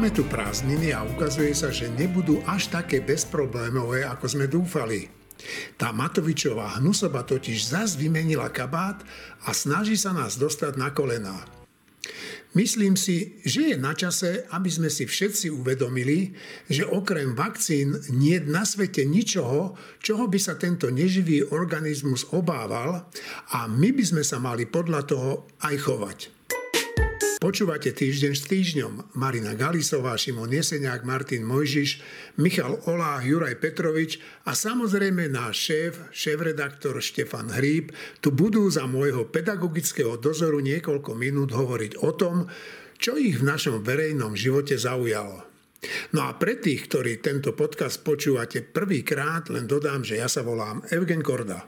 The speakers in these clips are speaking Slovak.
Máme tu prázdniny a ukazuje sa, že nebudú až také bezproblémové, ako sme dúfali. Tá Matovičová hnusoba totiž zas vymenila kabát a snaží sa nás dostať na kolená. Myslím si, že je na čase, aby sme si všetci uvedomili, že okrem vakcín nie je na svete ničoho, čoho by sa tento neživý organizmus obával a my by sme sa mali podľa toho aj chovať. Počúvate týždeň s týždňom. Marina Galisová, Šimon Jeseniak, Martin Mojžiš, Michal Olá, Juraj Petrovič a samozrejme náš šéf, šéf-redaktor Štefan Hríb tu budú za môjho pedagogického dozoru niekoľko minút hovoriť o tom, čo ich v našom verejnom živote zaujalo. No a pre tých, ktorí tento podcast počúvate prvýkrát, len dodám, že ja sa volám Evgen Korda.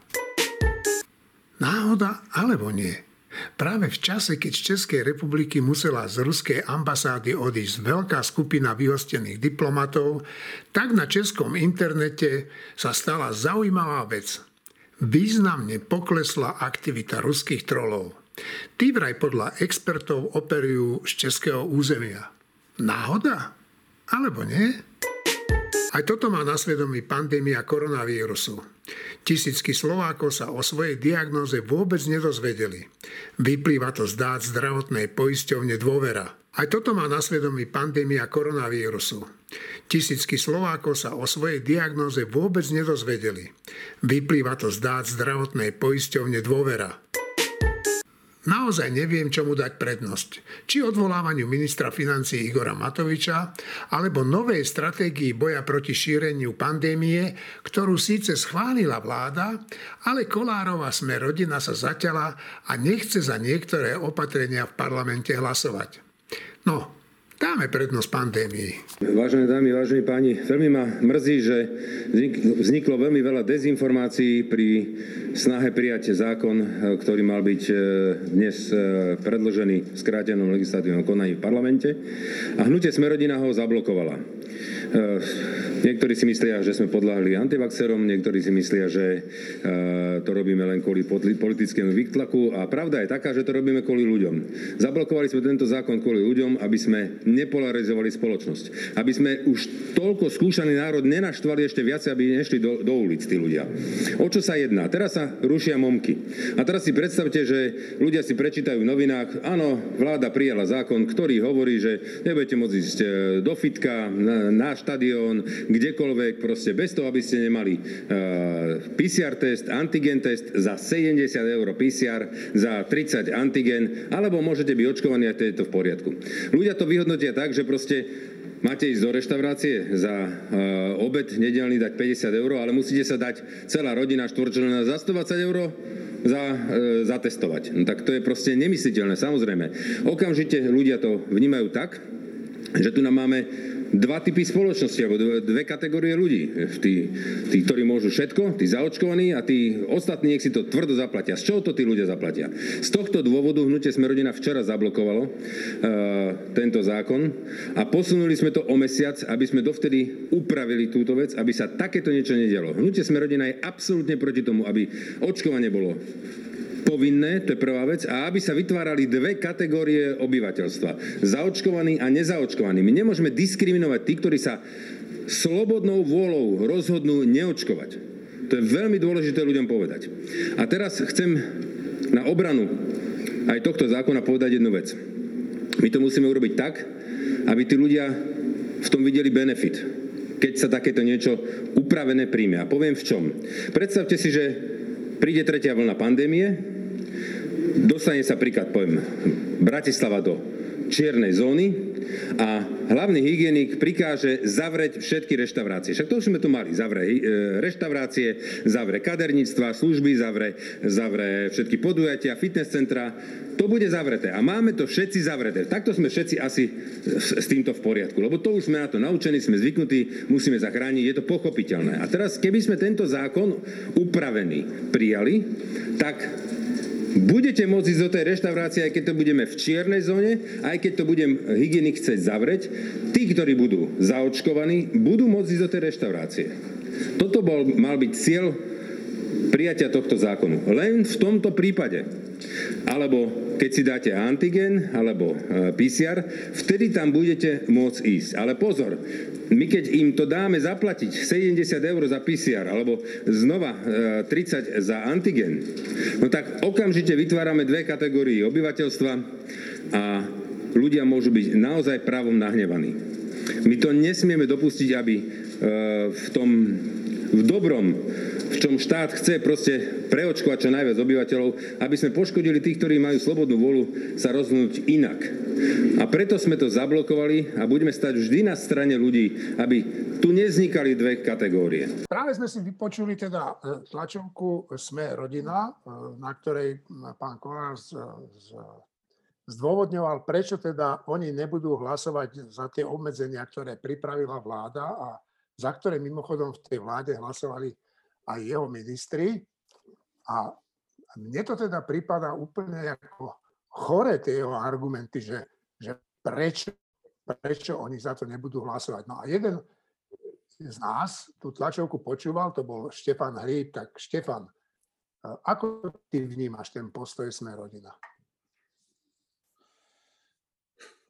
Náhoda alebo nie? Práve v čase, keď z Českej republiky musela z ruskej ambasády odísť veľká skupina vyhostených diplomatov, tak na českom internete sa stala zaujímavá vec. Významne poklesla aktivita ruských trolov. Tí vraj podľa expertov operujú z českého územia. Náhoda? Alebo nie? Aj toto má na svedomí pandémia koronavírusu. Tisícky Slovákov sa o svojej diagnoze vôbec nedozvedeli. Vyplýva to z dát zdravotnej poisťovne dôvera. Aj toto má na svedomí pandémia koronavírusu. Tisícky Slovákov sa o svojej diagnoze vôbec nedozvedeli. Vyplýva to z dát zdravotnej poisťovne dôvera. Naozaj neviem, čomu dať prednosť. Či odvolávaniu ministra financí Igora Matoviča, alebo novej stratégii boja proti šíreniu pandémie, ktorú síce schválila vláda, ale Kolárova sme rodina sa zaťala a nechce za niektoré opatrenia v parlamente hlasovať. No, dáme prednosť pandémii. Vážené dámy, vážení páni, veľmi ma mrzí, že vzniklo veľmi veľa dezinformácií pri snahe prijať zákon, ktorý mal byť e, dnes e, predložený v skrátenom legislatívnom konaní v parlamente a hnutie Smerodina ho zablokovala. E, niektorí si myslia, že sme podľahli antivaxerom, niektorí si myslia, že to robíme len kvôli politickému výtlaku a pravda je taká, že to robíme kvôli ľuďom. Zablokovali sme tento zákon kvôli ľuďom, aby sme nepolarizovali spoločnosť. Aby sme už toľko skúšaný národ nenaštvali ešte viac, aby nešli do, do ulic tí ľudia. O čo sa jedná? Teraz sa rušia momky. A teraz si predstavte, že ľudia si prečítajú v novinách, áno, vláda prijala zákon, ktorý hovorí, že nebudete môcť ísť e, do fitka, na, na štadión, kdekoľvek, proste bez toho, aby ste nemali uh, e, PCR test, antigen test za 70 eur PCR, za 30 antigen, alebo môžete byť očkovaní a to je to v poriadku. Ľudia to vyhodnotia tak, že proste máte ísť do reštaurácie za uh, obed nedelný dať 50 eur, ale musíte sa dať celá rodina štvorčlená za 120 eur za, uh, zatestovať. No, tak to je proste nemysliteľné, samozrejme. Okamžite ľudia to vnímajú tak, že tu nám máme dva typy spoločnosti, alebo dve, dve kategórie ľudí. Tí, tí, ktorí môžu všetko, tí zaočkovaní a tí ostatní, nech si to tvrdo zaplatia. Z čoho to tí ľudia zaplatia? Z tohto dôvodu hnutie Smerodina včera zablokovalo uh, tento zákon a posunuli sme to o mesiac, aby sme dovtedy upravili túto vec, aby sa takéto niečo nedialo. Hnutie Smerodina je absolútne proti tomu, aby očkovanie bolo povinné, to je prvá vec, a aby sa vytvárali dve kategórie obyvateľstva. Zaočkovaní a nezaočkovaní. My nemôžeme diskriminovať tí, ktorí sa slobodnou vôľou rozhodnú neočkovať. To je veľmi dôležité ľuďom povedať. A teraz chcem na obranu aj tohto zákona povedať jednu vec. My to musíme urobiť tak, aby tí ľudia v tom videli benefit, keď sa takéto niečo upravené príjme. A poviem v čom. Predstavte si, že príde tretia vlna pandémie, dostane sa príklad, poviem, Bratislava do čiernej zóny a hlavný hygienik prikáže zavrieť všetky reštaurácie. Však to už sme tu mali. Zavre e, reštaurácie, zavre kaderníctva, služby, zavre, zavre všetky podujatia, fitness centra. To bude zavreté. A máme to všetci zavreté. Takto sme všetci asi s týmto v poriadku. Lebo to už sme na to naučení, sme zvyknutí, musíme zachrániť. Je to pochopiteľné. A teraz, keby sme tento zákon upravený prijali, tak Budete môcť ísť do tej reštaurácie, aj keď to budeme v čiernej zóne, aj keď to budem hygienik chcieť zavrieť. Tí, ktorí budú zaočkovaní, budú môcť ísť do tej reštaurácie. Toto bol, mal byť cieľ prijatia tohto zákonu. Len v tomto prípade. Alebo keď si dáte antigen alebo e, PCR, vtedy tam budete môcť ísť. Ale pozor, my keď im to dáme zaplatiť 70 eur za PCR alebo znova 30 e, za antigen, no tak okamžite vytvárame dve kategórie obyvateľstva a ľudia môžu byť naozaj právom nahnevaní. My to nesmieme dopustiť, aby e, v tom v dobrom, v čom štát chce proste preočkovať čo najviac obyvateľov, aby sme poškodili tých, ktorí majú slobodnú volu sa rozhodnúť inak. A preto sme to zablokovali a budeme stať vždy na strane ľudí, aby tu nevznikali dve kategórie. Práve sme si vypočuli teda e, tlačovku Sme rodina, e, na ktorej pán Kolár z, z zdôvodňoval, prečo teda oni nebudú hlasovať za tie obmedzenia, ktoré pripravila vláda a za ktoré mimochodom v tej vláde hlasovali aj jeho ministri. A mne to teda prípada úplne ako chore tie jeho argumenty, že, že prečo, prečo oni za to nebudú hlasovať. No a jeden z nás tú tlačovku počúval, to bol Štefan Hríb, tak Štefan, ako ty vnímaš ten postoj Sme rodina?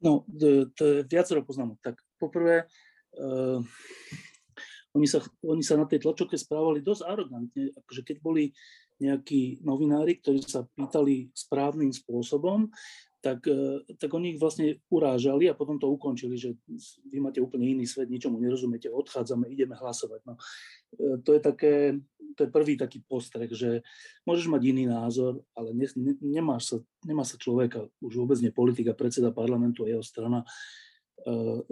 No, to je viacero poznámok. Tak poprvé, uh, oni, sa, oni sa na tej tlačovke správali dosť arogantne, akože keď boli nejakí novinári, ktorí sa pýtali správnym spôsobom, tak, uh, tak oni ich vlastne urážali a potom to ukončili, že vy máte úplne iný svet, ničomu nerozumiete, odchádzame, ideme hlasovať. No, uh, to je také, to je prvý taký postreh, že môžeš mať iný názor, ale ne, ne, nemáš sa, nemá sa človeka, už vôbec nie politika, predseda parlamentu a jeho strana, e,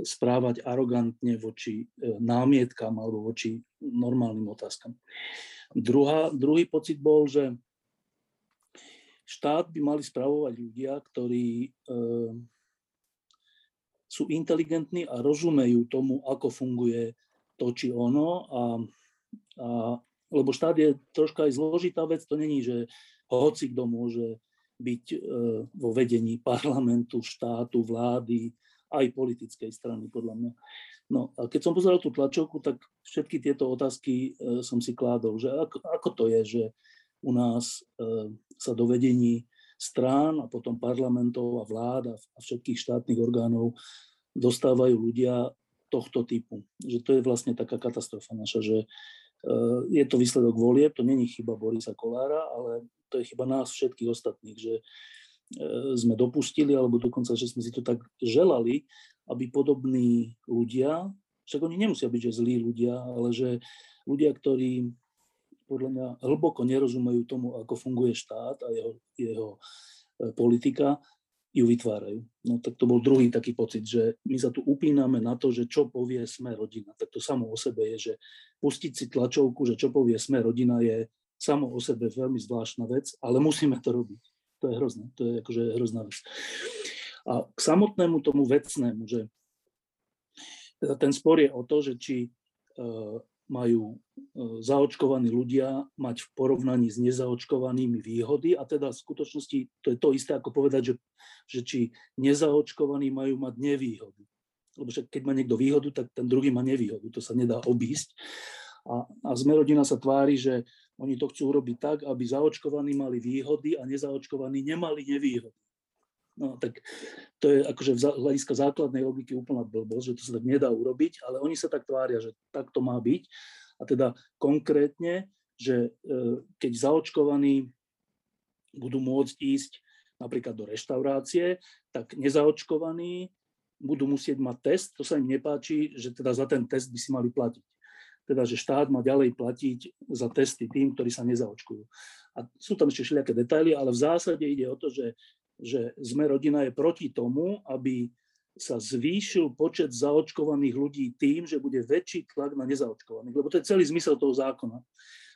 správať arogantne voči e, námietkam alebo voči normálnym otázkam. Druhá, druhý pocit bol, že štát by mali spravovať ľudia, ktorí e, sú inteligentní a rozumejú tomu, ako funguje to či ono a, a lebo štát je troška aj zložitá vec, to není, že hoci kto môže byť e, vo vedení parlamentu, štátu, vlády, aj politickej strany, podľa mňa. No a keď som pozeral tú tlačovku, tak všetky tieto otázky e, som si kládol, že ako, ako to je, že u nás e, sa do vedení strán a potom parlamentov a vlád a všetkých štátnych orgánov dostávajú ľudia tohto typu. Že to je vlastne taká katastrofa naša, že Eh, je to výsledok volieb, to není chyba Borisa Kolára, ale to je chyba nás všetkých ostatných, že sme dopustili, alebo dokonca, že sme si to tak želali, aby podobní ľudia, však oni nemusia byť že zlí ľudia, ale že ľudia, ktorí podľa mňa hlboko nerozumejú tomu, ako funguje štát a jeho, jeho eh, politika, ju vytvárajú. No tak to bol druhý taký pocit, že my sa tu upíname na to, že čo povie sme rodina. Tak to samo o sebe je, že pustiť si tlačovku, že čo povie sme rodina je samo o sebe veľmi zvláštna vec, ale musíme to robiť. To je hrozné, to je akože hrozná vec. A k samotnému tomu vecnému, že ten spor je o to, že či eh, majú e, zaočkovaní ľudia mať v porovnaní s nezaočkovanými výhody a teda v skutočnosti to je to isté ako povedať, že, že či nezaočkovaní majú mať nevýhody. Lebo však keď má niekto výhodu, tak ten druhý má nevýhodu. To sa nedá obísť. A, a sme rodina sa tvári, že oni to chcú urobiť tak, aby zaočkovaní mali výhody a nezaočkovaní nemali nevýhody. No tak to je akože z hľadiska základnej logiky úplná blbosť, že to sa tak nedá urobiť, ale oni sa tak tvária, že tak to má byť. A teda konkrétne, že e, keď zaočkovaní budú môcť ísť napríklad do reštaurácie, tak nezaočkovaní budú musieť mať test, to sa im nepáči, že teda za ten test by si mali platiť. Teda, že štát má ďalej platiť za testy tým, ktorí sa nezaočkujú. A sú tam ešte všelijaké detaily, ale v zásade ide o to, že že sme rodina je proti tomu, aby sa zvýšil počet zaočkovaných ľudí tým, že bude väčší tlak na nezaočkovaných. Lebo to je celý zmysel toho zákona.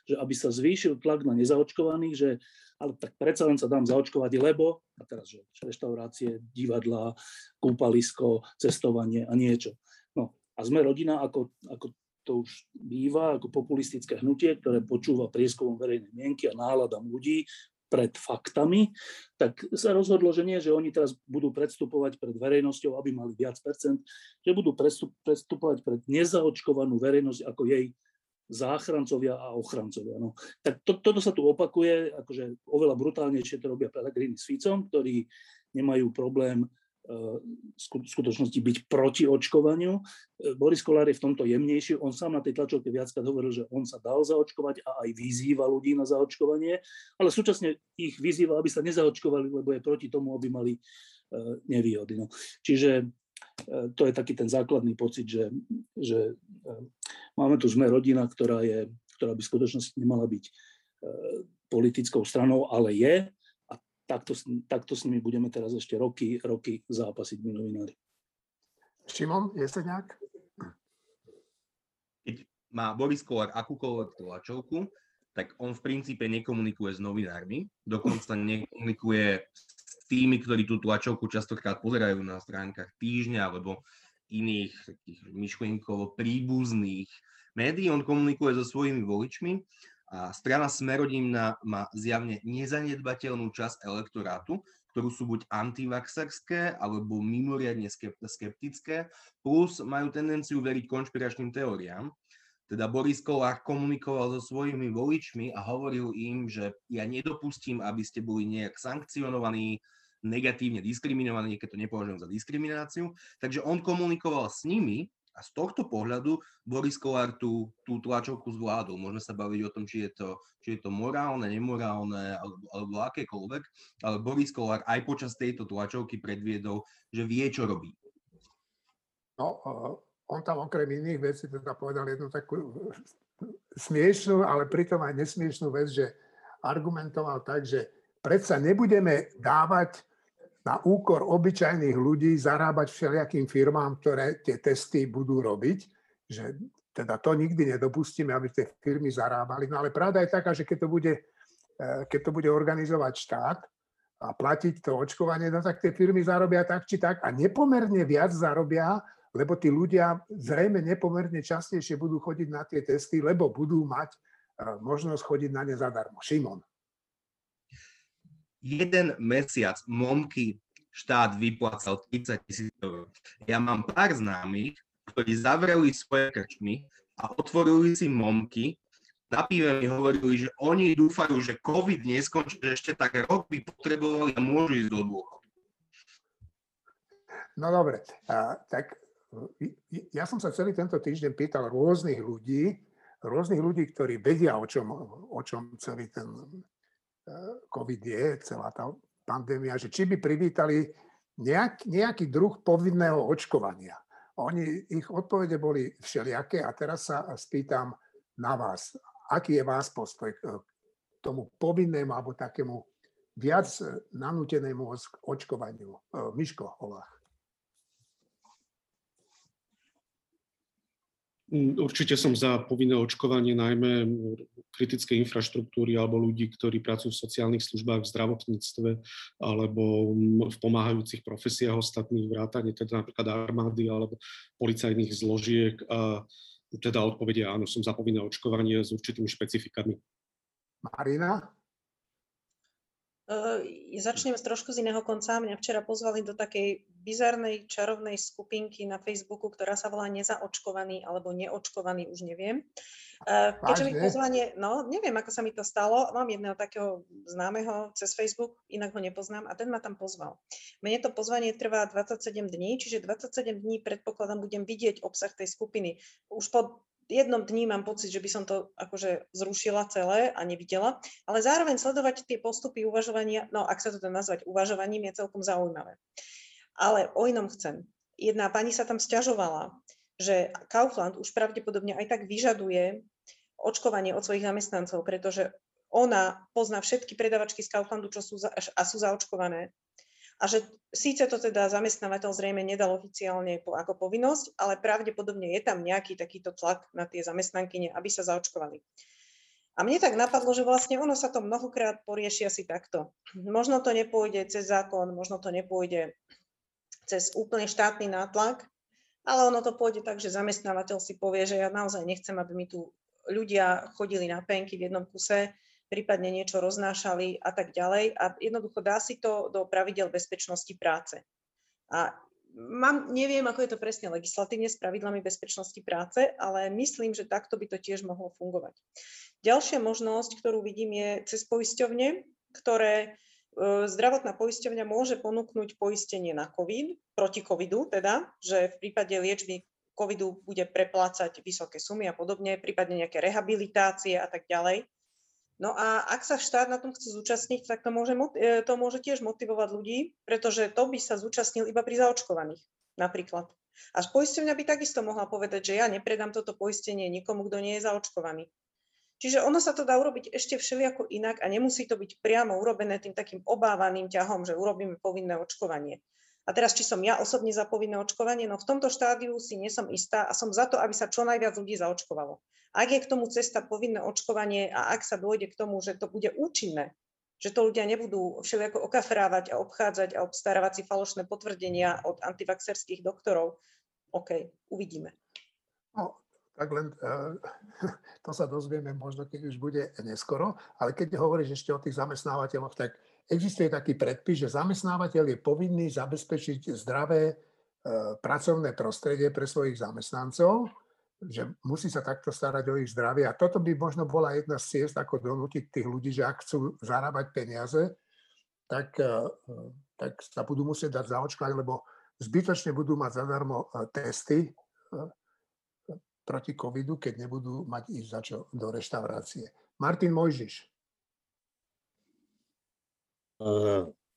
Že aby sa zvýšil tlak na nezaočkovaných, že ale tak predsa len sa dám zaočkovať, lebo, a teraz, že reštaurácie, divadlá, kúpalisko, cestovanie a niečo. No a sme rodina, ako, ako to už býva, ako populistické hnutie, ktoré počúva prieskumom verejnej mienky a náladám ľudí, pred faktami, tak sa rozhodlo, že nie, že oni teraz budú predstupovať pred verejnosťou, aby mali viac percent, že budú predstupovať pred nezaočkovanú verejnosť ako jej záchrancovia a ochrancovia. No, tak to, toto sa tu opakuje, akože oveľa brutálnejšie to robia Pelegrini s Ficom, ktorí nemajú problém v skutočnosti byť proti očkovaniu. E, Boris Kolár je v tomto jemnejší. On sám na tej tlačovke viackrát hovoril, že on sa dal zaočkovať a aj vyzýva ľudí na zaočkovanie, ale súčasne ich vyzýva, aby sa nezaočkovali, lebo je proti tomu, aby mali e, nevýhody. No. Čiže e, to je taký ten základný pocit, že, že máme tu sme rodina, ktorá, je, ktorá by v skutočnosti nemala byť politickou stranou, ale je takto, takto s nimi budeme teraz ešte roky, roky zápasiť my novinári. Šimon, je sa nejak? Keď má Boris Kolár akúkoľvek tlačovku, tak on v princípe nekomunikuje s novinármi, dokonca nekomunikuje s tými, ktorí tú tlačovku častokrát pozerajú na stránkach týždňa alebo iných takých myšlienkovo príbuzných médií. On komunikuje so svojimi voličmi a strana Smerodina má zjavne nezanedbateľnú časť elektorátu, ktorú sú buď antivaxerské alebo mimoriadne skeptické, plus majú tendenciu veriť konšpiračným teóriám. Teda Boris Kolár komunikoval so svojimi voličmi a hovoril im, že ja nedopustím, aby ste boli nejak sankcionovaní, negatívne diskriminovaní, keď to nepovažujem za diskrimináciu. Takže on komunikoval s nimi a z tohto pohľadu Boris Kolár tú, tú tlačovku zvládol. Môžeme sa baviť o tom, či je to, či je to morálne, nemorálne alebo, alebo akékoľvek, ale Boris Kolár aj počas tejto tlačovky predviedol, že vie, čo robí. No, on tam okrem iných vecí teda povedal jednu takú smiešnú, ale pritom aj nesmiešnú vec, že argumentoval tak, že predsa nebudeme dávať na úkor obyčajných ľudí zarábať všelijakým firmám, ktoré tie testy budú robiť, že teda to nikdy nedopustíme, aby tie firmy zarábali. No ale pravda je taká, že keď to bude, eh, keď to bude organizovať štát a platiť to očkovanie, no tak tie firmy zarobia tak či tak a nepomerne viac zarobia, lebo tí ľudia zrejme nepomerne častejšie budú chodiť na tie testy, lebo budú mať eh, možnosť chodiť na ne zadarmo. Šimon jeden mesiac momky štát vyplácal 30 tisíc eur. Ja mám pár známych, ktorí zavreli svoje krčmy a otvorili si momky. Na pive mi hovorili, že oni dúfajú, že COVID neskončí, že ešte tak rok by potrebovali a môžu ísť do dôchodu. No dobre, a, tak ja som sa celý tento týždeň pýtal rôznych ľudí, rôznych ľudí, ktorí vedia, o čom, o čom celý ten COVID je, celá tá pandémia, že či by privítali nejak, nejaký druh povinného očkovania. Oni, ich odpovede boli všelijaké a teraz sa spýtam na vás, aký je vás postoj k tomu povinnému alebo takému viac nanútenému očkovaniu. Miško Olach. Určite som za povinné očkovanie najmä kritické infraštruktúry alebo ľudí, ktorí pracujú v sociálnych službách, v zdravotníctve alebo v pomáhajúcich profesiách ostatných vrátane, teda napríklad armády alebo policajných zložiek. A teda odpovede áno, som za povinné očkovanie s určitými špecifikami. Marina? Uh, začnem trošku z iného konca. Mňa včera pozvali do takej bizarnej čarovnej skupinky na Facebooku, ktorá sa volá Nezaočkovaný alebo Neočkovaný, už neviem. Uh, keďže mi pozvanie, no neviem, ako sa mi to stalo, mám jedného takého známeho cez Facebook, inak ho nepoznám a ten ma tam pozval. Mne to pozvanie trvá 27 dní, čiže 27 dní predpokladám budem vidieť obsah tej skupiny. Už po jednom dní mám pocit, že by som to akože zrušila celé a nevidela, ale zároveň sledovať tie postupy uvažovania, no ak sa to dá nazvať uvažovaním, je celkom zaujímavé. Ale o inom chcem. Jedna pani sa tam stiažovala, že Kaufland už pravdepodobne aj tak vyžaduje očkovanie od svojich zamestnancov, pretože ona pozná všetky predavačky z Kauflandu, čo sú za, a sú zaočkované a že síce to teda zamestnávateľ zrejme nedal oficiálne ako povinnosť, ale pravdepodobne je tam nejaký takýto tlak na tie zamestnankyne, aby sa zaočkovali. A mne tak napadlo, že vlastne ono sa to mnohokrát porieši asi takto. Možno to nepôjde cez zákon, možno to nepôjde cez úplne štátny nátlak, ale ono to pôjde tak, že zamestnávateľ si povie, že ja naozaj nechcem, aby mi tu ľudia chodili na penky v jednom kuse, prípadne niečo roznášali a tak ďalej. A jednoducho dá si to do pravidel bezpečnosti práce. A mám, neviem, ako je to presne legislatívne s pravidlami bezpečnosti práce, ale myslím, že takto by to tiež mohlo fungovať. Ďalšia možnosť, ktorú vidím, je cez poisťovne, ktoré e, zdravotná poisťovňa môže ponúknuť poistenie na COVID, proti COVIDu teda, že v prípade liečby COVIDu bude preplácať vysoké sumy a podobne, prípadne nejaké rehabilitácie a tak ďalej. No a ak sa štát na tom chce zúčastniť, tak to môže, e, to môže tiež motivovať ľudí, pretože to by sa zúčastnil iba pri zaočkovaných napríklad. A poisťovňa by takisto mohla povedať, že ja nepredám toto poistenie nikomu, kto nie je zaočkovaný. Čiže ono sa to dá urobiť ešte všelijako inak a nemusí to byť priamo urobené tým takým obávaným ťahom, že urobíme povinné očkovanie. A teraz, či som ja osobne za povinné očkovanie, no v tomto štádiu si nie som istá a som za to, aby sa čo najviac ľudí zaočkovalo. Ak je k tomu cesta povinné očkovanie a ak sa dôjde k tomu, že to bude účinné, že to ľudia nebudú všelijako okafrávať a obchádzať a obstarávať si falošné potvrdenia od antivaxerských doktorov, OK, uvidíme. No, tak len uh, to sa dozvieme možno, keď už bude neskoro, ale keď hovoríš ešte o tých zamestnávateľoch, tak existuje taký predpis, že zamestnávateľ je povinný zabezpečiť zdravé uh, pracovné prostredie pre svojich zamestnancov, že musí sa takto starať o ich zdravie. A toto by možno bola jedna z ciest, ako donútiť tých ľudí, že ak chcú zarábať peniaze, tak, eh, tak sa budú musieť dať zaočkovať, lebo zbytočne budú mať zadarmo eh, testy proti covidu, keď nebudú mať ísť za čo do reštaurácie. Martin Mojžiš.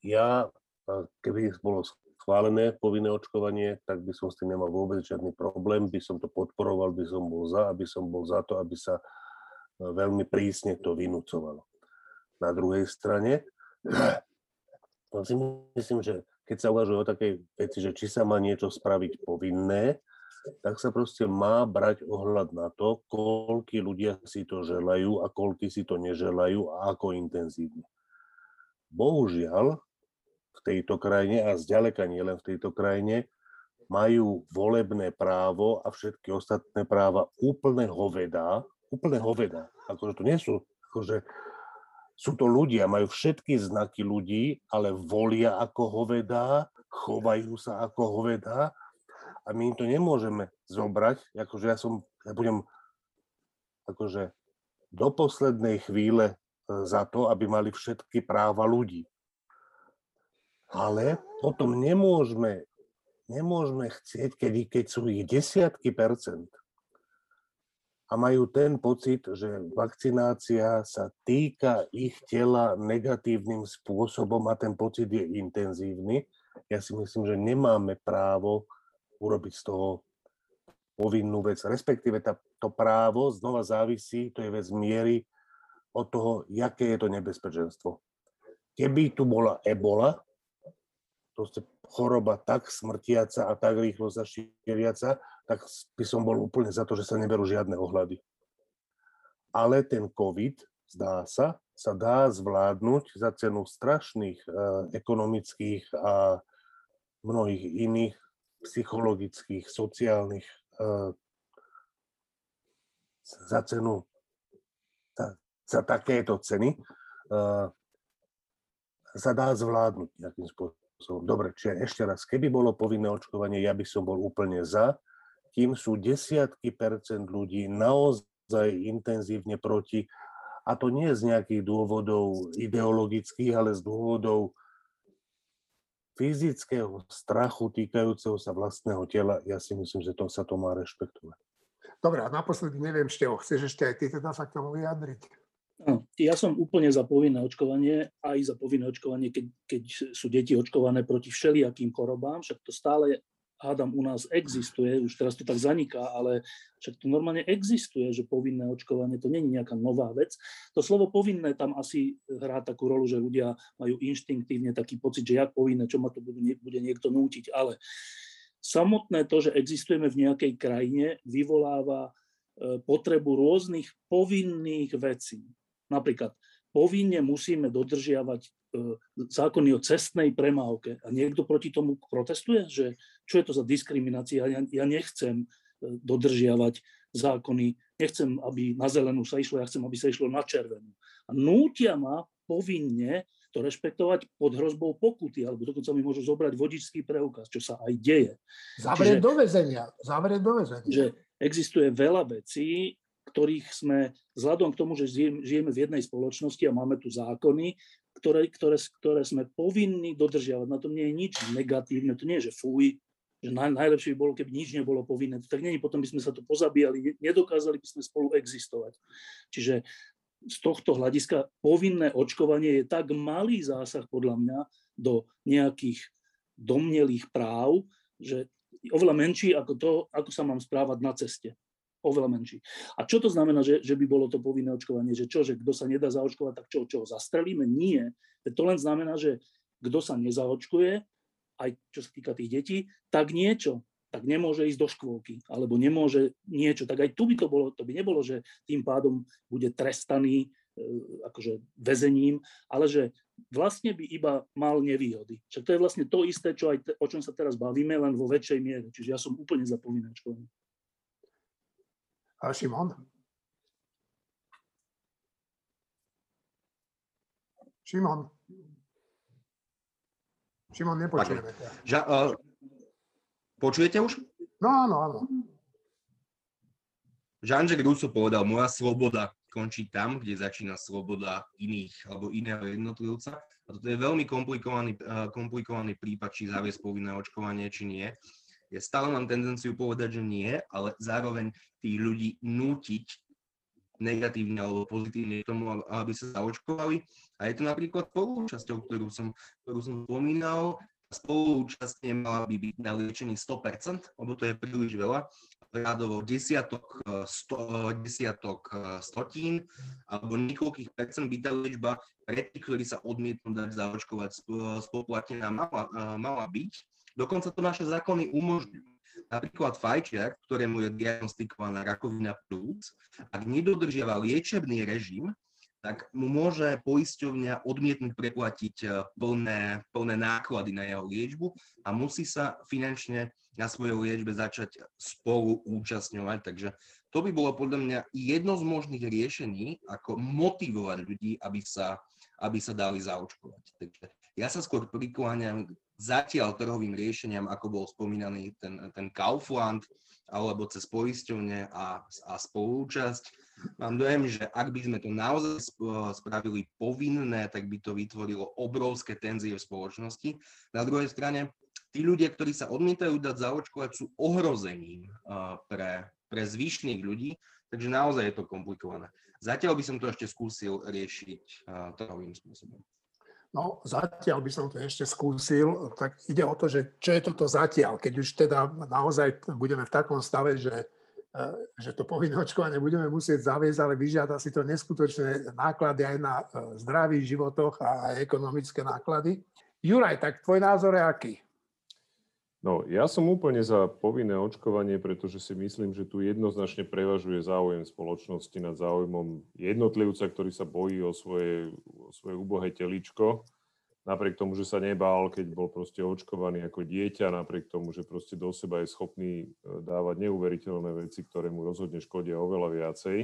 Ja, keby bolo schválené povinné očkovanie, tak by som s tým nemal vôbec žiadny problém, by som to podporoval, by som bol za, aby som bol za to, aby sa e, veľmi prísne to vynúcovalo. Na druhej strane, si myslím, že keď sa uvažuje o takej veci, že či sa má niečo spraviť povinné, tak sa proste má brať ohľad na to, koľky ľudia si to želajú a koľky si to neželajú a ako intenzívne. Bohužiaľ, v tejto krajine a zďaleka nie len v tejto krajine, majú volebné právo a všetky ostatné práva úplne hoveda, úplne hoveda. Akože to nie sú, akože sú to ľudia, majú všetky znaky ľudí, ale volia ako hovedá, chovajú sa ako hovedá a my im to nemôžeme zobrať, akože ja som, ja budem akože do poslednej chvíle za to, aby mali všetky práva ľudí. Ale potom nemôžeme, nemôžeme chcieť, keď, keď sú ich desiatky percent a majú ten pocit, že vakcinácia sa týka ich tela negatívnym spôsobom a ten pocit je intenzívny. Ja si myslím, že nemáme právo urobiť z toho povinnú vec. Respektíve tá, to právo znova závisí, to je vec miery od toho, jaké je to nebezpečenstvo. Keby tu bola ebola, proste choroba tak smrtiaca a tak rýchlo sa tak by som bol úplne za to, že sa neberú žiadne ohľady. Ale ten COVID, zdá sa, sa dá zvládnuť za cenu strašných e, ekonomických a mnohých iných psychologických, sociálnych e, za cenu za takéto ceny e, sa dá zvládnuť nejakým spôsobom Dobre, čiže ešte raz, keby bolo povinné očkovanie, ja by som bol úplne za, kým sú desiatky percent ľudí naozaj intenzívne proti, a to nie z nejakých dôvodov ideologických, ale z dôvodov fyzického strachu týkajúceho sa vlastného tela, ja si myslím, že to sa to má rešpektovať. Dobre, a naposledy neviem, Števo, chceš ešte aj ty teda sa k tomu vyjadriť? Ja som úplne za povinné očkovanie, aj za povinné očkovanie, keď, keď sú deti očkované proti všelijakým chorobám, však to stále hádam u nás existuje, už teraz to tak zaniká, ale však to normálne existuje, že povinné očkovanie, to nie je nejaká nová vec. To slovo povinné tam asi hrá takú rolu, že ľudia majú inštinktívne taký pocit, že jak povinné, čo ma to bude, bude niekto nútiť, ale samotné to, že existujeme v nejakej krajine, vyvoláva e, potrebu rôznych povinných vecí. Napríklad povinne musíme dodržiavať e, zákony o cestnej premávke a niekto proti tomu protestuje, že čo je to za diskriminácia, ja, ja nechcem e, dodržiavať zákony, nechcem, aby na zelenú sa išlo, ja chcem, aby sa išlo na červenú. A nútia ma povinne to rešpektovať pod hrozbou pokuty, alebo dokonca mi môžu zobrať vodičský preukaz, čo sa aj deje. Zavrieť do väzenia. Zavrieť do väzenia. Že existuje veľa vecí, ktorých sme, vzhľadom k tomu, že žijeme v jednej spoločnosti a máme tu zákony, ktoré, ktoré, ktoré sme povinní dodržiavať. Na tom nie je nič negatívne, to nie je, že fuj, že naj, najlepšie by bolo, keby nič nebolo povinné. Tak nie, potom by sme sa tu pozabíjali, nedokázali by sme spolu existovať. Čiže z tohto hľadiska povinné očkovanie je tak malý zásah podľa mňa do nejakých domnelých práv, že oveľa menší ako to, ako sa mám správať na ceste. Oveľa menší. A čo to znamená, že, že by bolo to povinné očkovanie? Že čo, že kto sa nedá zaočkovať, tak čo, čo, zastrelíme? Nie. To len znamená, že kto sa nezaočkuje, aj čo sa týka tých detí, tak niečo, tak nemôže ísť do škôlky, alebo nemôže niečo. Tak aj tu by to bolo, to by nebolo, že tým pádom bude trestaný e, akože väzením, ale že vlastne by iba mal nevýhody. Čiže to je vlastne to isté, čo aj o čom sa teraz bavíme, len vo väčšej miere. Čiže ja som úplne za povinné očkovanie. Šimon? Šimon? Šimon, nepočujeme. Ža, uh, počujete už? No áno, áno. Jean-Jacques Rousseau povedal, moja sloboda končí tam, kde začína sloboda iných alebo iného jednotlivca. A toto je veľmi komplikovaný, uh, komplikovaný prípad, či zaviesť povinné očkovanie, či nie. Ja stále mám tendenciu povedať, že nie, ale zároveň tých ľudí nútiť negatívne alebo pozitívne k tomu, aby sa zaočkovali. A je to napríklad spoluúčasťou, ktorú som, ktorú som spomínal. Spoluúčasť nemala by byť na liečení 100%, lebo to je príliš veľa. Rádovo desiatok, sto, desiatok stotín alebo niekoľkých percent by tá liečba pre tých, ktorí sa odmietnú dať zaočkovať, spoplatnená mala, mala byť. Dokonca to naše zákony umožňujú. Napríklad fajčiar, ktorému je diagnostikovaná rakovina plúc, ak nedodržiava liečebný režim, tak mu môže poisťovňa odmietnúť preplatiť e, plné, plné náklady na jeho liečbu a musí sa finančne na svojej liečbe začať spolu účastňovať. Takže to by bolo podľa mňa jedno z možných riešení, ako motivovať ľudí, aby sa, aby sa dali zaočkovať. Takže ja sa skôr prikláňam zatiaľ trhovým riešeniam, ako bol spomínaný ten, ten Kaufland, alebo cez poisťovne a, a spolúčasť. Mám dojem, že ak by sme to naozaj spravili povinné, tak by to vytvorilo obrovské tenzie v spoločnosti. Na druhej strane, tí ľudia, ktorí sa odmietajú dať zaočkovať, sú ohrozením pre, pre zvyšných ľudí, takže naozaj je to komplikované. Zatiaľ by som to ešte skúsil riešiť trhovým spôsobom. No, zatiaľ by som to ešte skúsil. Tak ide o to, že čo je toto zatiaľ, keď už teda naozaj budeme v takom stave, že, e, že to povinné očkovanie budeme musieť zaviesť, ale vyžiada si to neskutočné náklady aj na e, zdravých životoch a ekonomické náklady. Juraj, tak tvoj názor je aký? No, ja som úplne za povinné očkovanie, pretože si myslím, že tu jednoznačne prevažuje záujem spoločnosti nad záujmom jednotlivca, ktorý sa bojí o svoje, o svoje ubohé teličko. Napriek tomu, že sa nebál, keď bol proste očkovaný ako dieťa, napriek tomu, že proste do seba je schopný e, dávať neuveriteľné veci, ktoré mu rozhodne škodia oveľa viacej.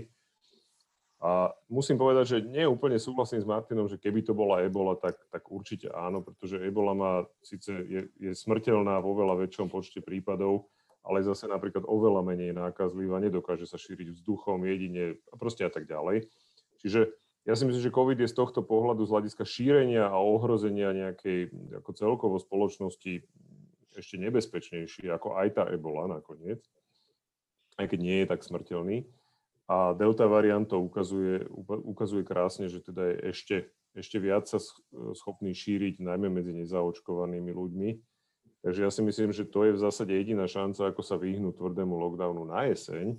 A musím povedať, že nie úplne súhlasím s Martinom, že keby to bola ebola, tak, tak určite áno, pretože ebola má síce je, je smrteľná vo veľa väčšom počte prípadov, ale zase napríklad oveľa menej nákazlivá, nedokáže sa šíriť vzduchom jedine a proste a tak ďalej. Čiže ja si myslím, že COVID je z tohto pohľadu z hľadiska šírenia a ohrozenia nejakej ako celkovo spoločnosti ešte nebezpečnejší ako aj tá ebola nakoniec, aj keď nie je tak smrteľný. A delta variant to ukazuje, ukazuje krásne, že teda je ešte, ešte viac sa schopný šíriť najmä medzi nezaočkovanými ľuďmi. Takže ja si myslím, že to je v zásade jediná šanca, ako sa vyhnúť tvrdému lockdownu na jeseň.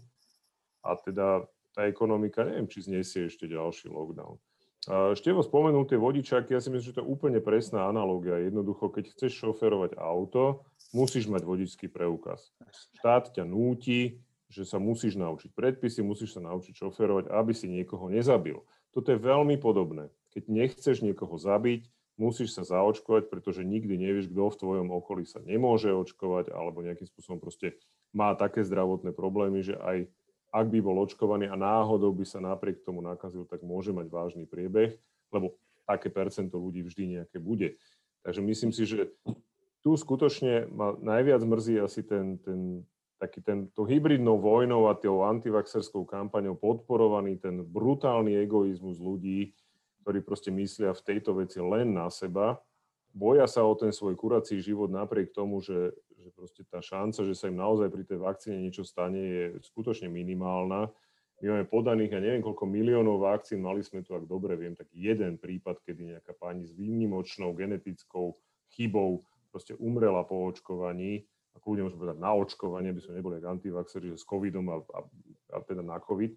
A teda tá ekonomika, neviem, či znesie ešte ďalší lockdown. Števo spomenul tie vodičáky, ja si myslím, že to je úplne presná analogia. Jednoducho, keď chceš šoferovať auto, musíš mať vodičský preukaz. Štát ťa núti, že sa musíš naučiť predpisy, musíš sa naučiť šoferovať, aby si niekoho nezabil. Toto je veľmi podobné. Keď nechceš niekoho zabiť, musíš sa zaočkovať, pretože nikdy nevieš, kto v tvojom okolí sa nemôže očkovať alebo nejakým spôsobom proste má také zdravotné problémy, že aj ak by bol očkovaný a náhodou by sa napriek tomu nakazil, tak môže mať vážny priebeh, lebo také percento ľudí vždy nejaké bude. Takže myslím si, že tu skutočne ma najviac mrzí asi ten, ten taký ten, to hybridnou vojnou a tou antivaxerskou kampaňou podporovaný ten brutálny egoizmus ľudí, ktorí proste myslia v tejto veci len na seba, boja sa o ten svoj kurací život napriek tomu, že, že proste tá šanca, že sa im naozaj pri tej vakcíne niečo stane, je skutočne minimálna. My máme podaných, ja neviem koľko miliónov vakcín, mali sme tu, ak dobre viem, tak jeden prípad, kedy nejaká pani s výnimočnou genetickou chybou proste umrela po očkovaní, a kľudne môžeme povedať na očkovanie, aby sme neboli ako antivaxeri, že s covidom a, a, a teda na covid.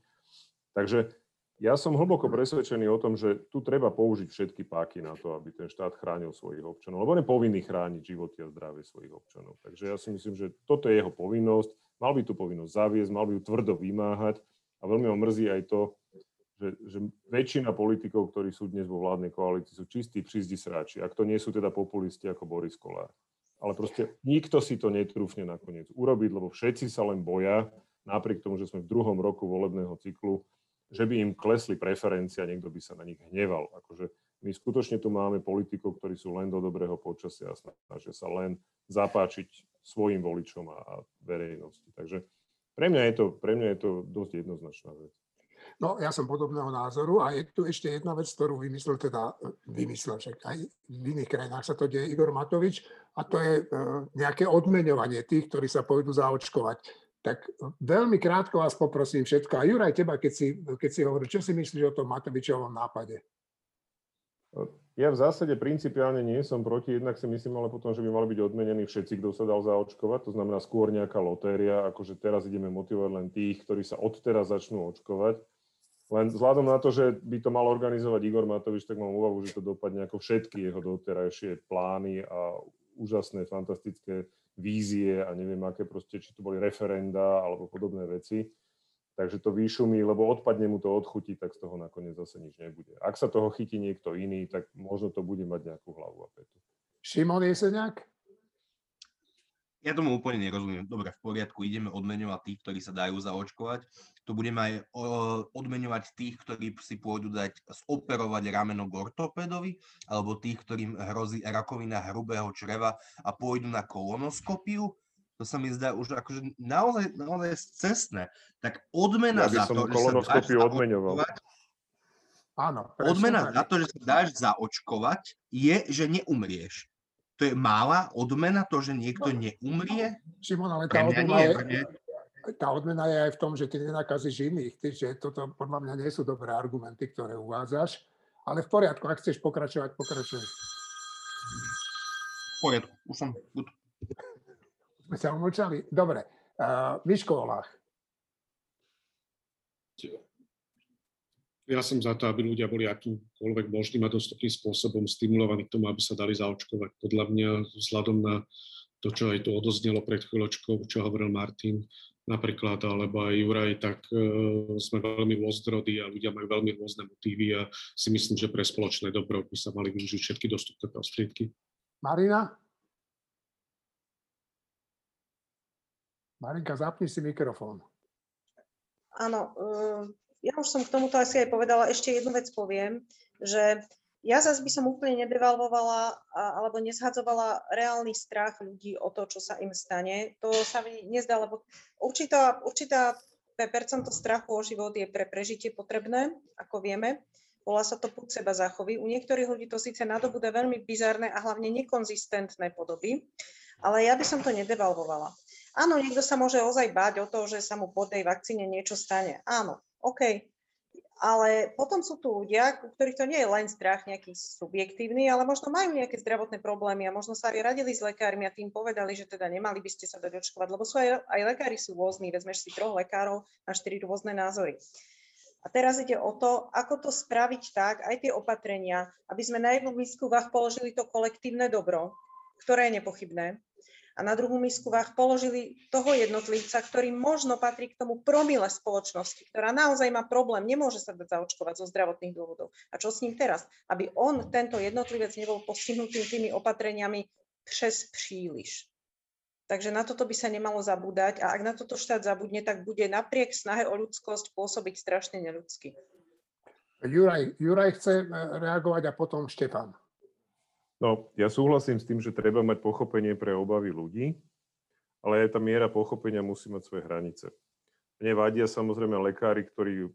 Takže ja som hlboko presvedčený o tom, že tu treba použiť všetky páky na to, aby ten štát chránil svojich občanov, lebo on je povinný chrániť životy a zdravie svojich občanov. Takže ja si myslím, že toto je jeho povinnosť. Mal by tú povinnosť zaviesť, mal by ju tvrdo vymáhať a veľmi ma mrzí aj to, že, že väčšina politikov, ktorí sú dnes vo vládnej koalícii, sú čistí přizdi sráči. Ak to nie sú teda populisti ako Boris Kolár. Ale proste nikto si to netrúfne nakoniec urobiť, lebo všetci sa len boja, napriek tomu, že sme v druhom roku volebného cyklu, že by im klesli preferencie a niekto by sa na nich hneval. Akože my skutočne tu máme politikov, ktorí sú len do dobrého počasia a snažia sa len zapáčiť svojim voličom a verejnosti. Takže pre mňa je to, pre mňa je to dosť jednoznačná vec. No, ja som podobného názoru a je tu ešte jedna vec, ktorú vymyslel teda, e, vymyslel však aj v iných krajinách sa to deje Igor Matovič a to je e, nejaké odmeňovanie tých, ktorí sa pôjdu zaočkovať. Tak e, veľmi krátko vás poprosím všetko. A Juraj, teba, keď si, keď si hovorí, čo si myslíš o tom Matovičovom nápade? Ja v zásade principiálne nie som proti, jednak si myslím ale potom, že by mali byť odmenení všetci, kto sa dal zaočkovať, to znamená skôr nejaká lotéria, akože teraz ideme motivovať len tých, ktorí sa odteraz začnú očkovať len vzhľadom na to, že by to mal organizovať Igor Matovič, tak mám úvahu, že to dopadne ako všetky jeho doterajšie plány a úžasné, fantastické vízie a neviem aké proste, či to boli referenda alebo podobné veci. Takže to vyšumí, lebo odpadne mu to odchutí, tak z toho nakoniec zase nič nebude. Ak sa toho chytí niekto iný, tak možno to bude mať nejakú hlavu a petu. Šimon Jeseniak? Ja tomu úplne nerozumiem. Dobre, v poriadku, ideme odmeňovať tých, ktorí sa dajú zaočkovať. Tu budeme aj odmeňovať tých, ktorí si pôjdu dať zoperovať rameno k ortopedovi, alebo tých, ktorým hrozí rakovina hrubého čreva a pôjdu na kolonoskopiu. To sa mi zdá už akože naozaj, naozaj cestné. Tak odmena ja za to, že sa dáš odmeňoval. Áno, odmena za to, že sa dáš zaočkovať, je, že neumrieš to je malá odmena, to, že niekto no. neumrie? Šimon, ale tá odmena, je, tá odmena je aj v tom, že ty nenakazíš iných. Ty, že toto podľa mňa nie sú dobré argumenty, ktoré uvádzaš. Ale v poriadku, ak chceš pokračovať, pokračuj. V poriadku, už som... Sme sa umlčali. Dobre. Uh, Miško Olách. Ja som za to, aby ľudia boli akýmkoľvek možným a dostupným spôsobom stimulovaní k tomu, aby sa dali zaočkovať. Podľa mňa vzhľadom na to, čo aj tu odoznelo pred chvíľočkou, čo hovoril Martin napríklad, alebo aj Juraj, tak uh, sme veľmi rôznorodí a ľudia majú veľmi rôzne motívy a si myslím, že pre spoločné dobro by sa mali využiť všetky dostupné prostriedky. Marina? Marinka, zapni si mikrofón. Áno, ja už som k tomuto asi aj povedala, ešte jednu vec poviem, že ja zase by som úplne nedevalvovala alebo nezhadzovala reálny strach ľudí o to, čo sa im stane. To sa mi nezdá, lebo určitá, určitá percento strachu o život je pre prežitie potrebné, ako vieme. Volá sa to púd seba záchovy. U niektorých ľudí to síce nadobúda veľmi bizarné a hlavne nekonzistentné podoby, ale ja by som to nedevalvovala. Áno, niekto sa môže ozaj báť o to, že sa mu po tej vakcíne niečo stane. Áno, OK. Ale potom sú tu ľudia, u ktorých to nie je len strach nejaký subjektívny, ale možno majú nejaké zdravotné problémy a možno sa aj radili s lekármi a tým povedali, že teda nemali by ste sa dať očkovať, lebo sú aj, aj lekári sú rôzni, vezmeš si troch lekárov na štyri rôzne názory. A teraz ide o to, ako to spraviť tak, aj tie opatrenia, aby sme na jednu misku vách položili to kolektívne dobro, ktoré je nepochybné, a na druhú misku váh položili toho jednotlivca, ktorý možno patrí k tomu promile spoločnosti, ktorá naozaj má problém, nemôže sa dať zaočkovať zo zdravotných dôvodov. A čo s ním teraz? Aby on, tento jednotlivec, nebol postihnutý tými opatreniami přes príliš. Takže na toto by sa nemalo zabúdať a ak na toto štát zabudne, tak bude napriek snahe o ľudskosť pôsobiť strašne neľudsky. Juraj, Juraj chce e, reagovať a potom Štefan. No, ja súhlasím s tým, že treba mať pochopenie pre obavy ľudí, ale aj tá miera pochopenia musí mať svoje hranice. Mne vadia samozrejme lekári, ktorí,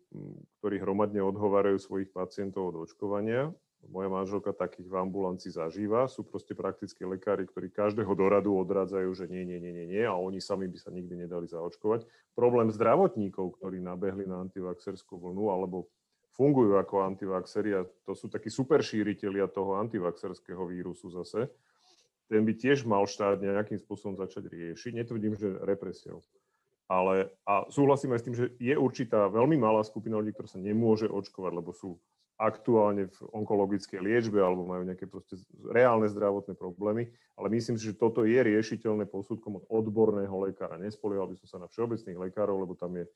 ktorí hromadne odhovárajú svojich pacientov od očkovania. Moja manželka takých v ambulancii zažíva. Sú proste praktickí lekári, ktorí každého doradu odrádzajú, že nie, nie, nie, nie, nie a oni sami by sa nikdy nedali zaočkovať. Problém zdravotníkov, ktorí nabehli na antivaxerskú vlnu alebo fungujú ako antivaxeri a to sú takí super šíriteľia toho antivaxerského vírusu zase, ten by tiež mal štát nejakým spôsobom začať riešiť. Netvrdím, že represiou. Ale a súhlasím aj s tým, že je určitá veľmi malá skupina ľudí, ktorá sa nemôže očkovať, lebo sú aktuálne v onkologickej liečbe alebo majú nejaké proste reálne zdravotné problémy, ale myslím si, že toto je riešiteľné posudkom od odborného lekára. Nespoliehal by som sa na všeobecných lekárov, lebo tam je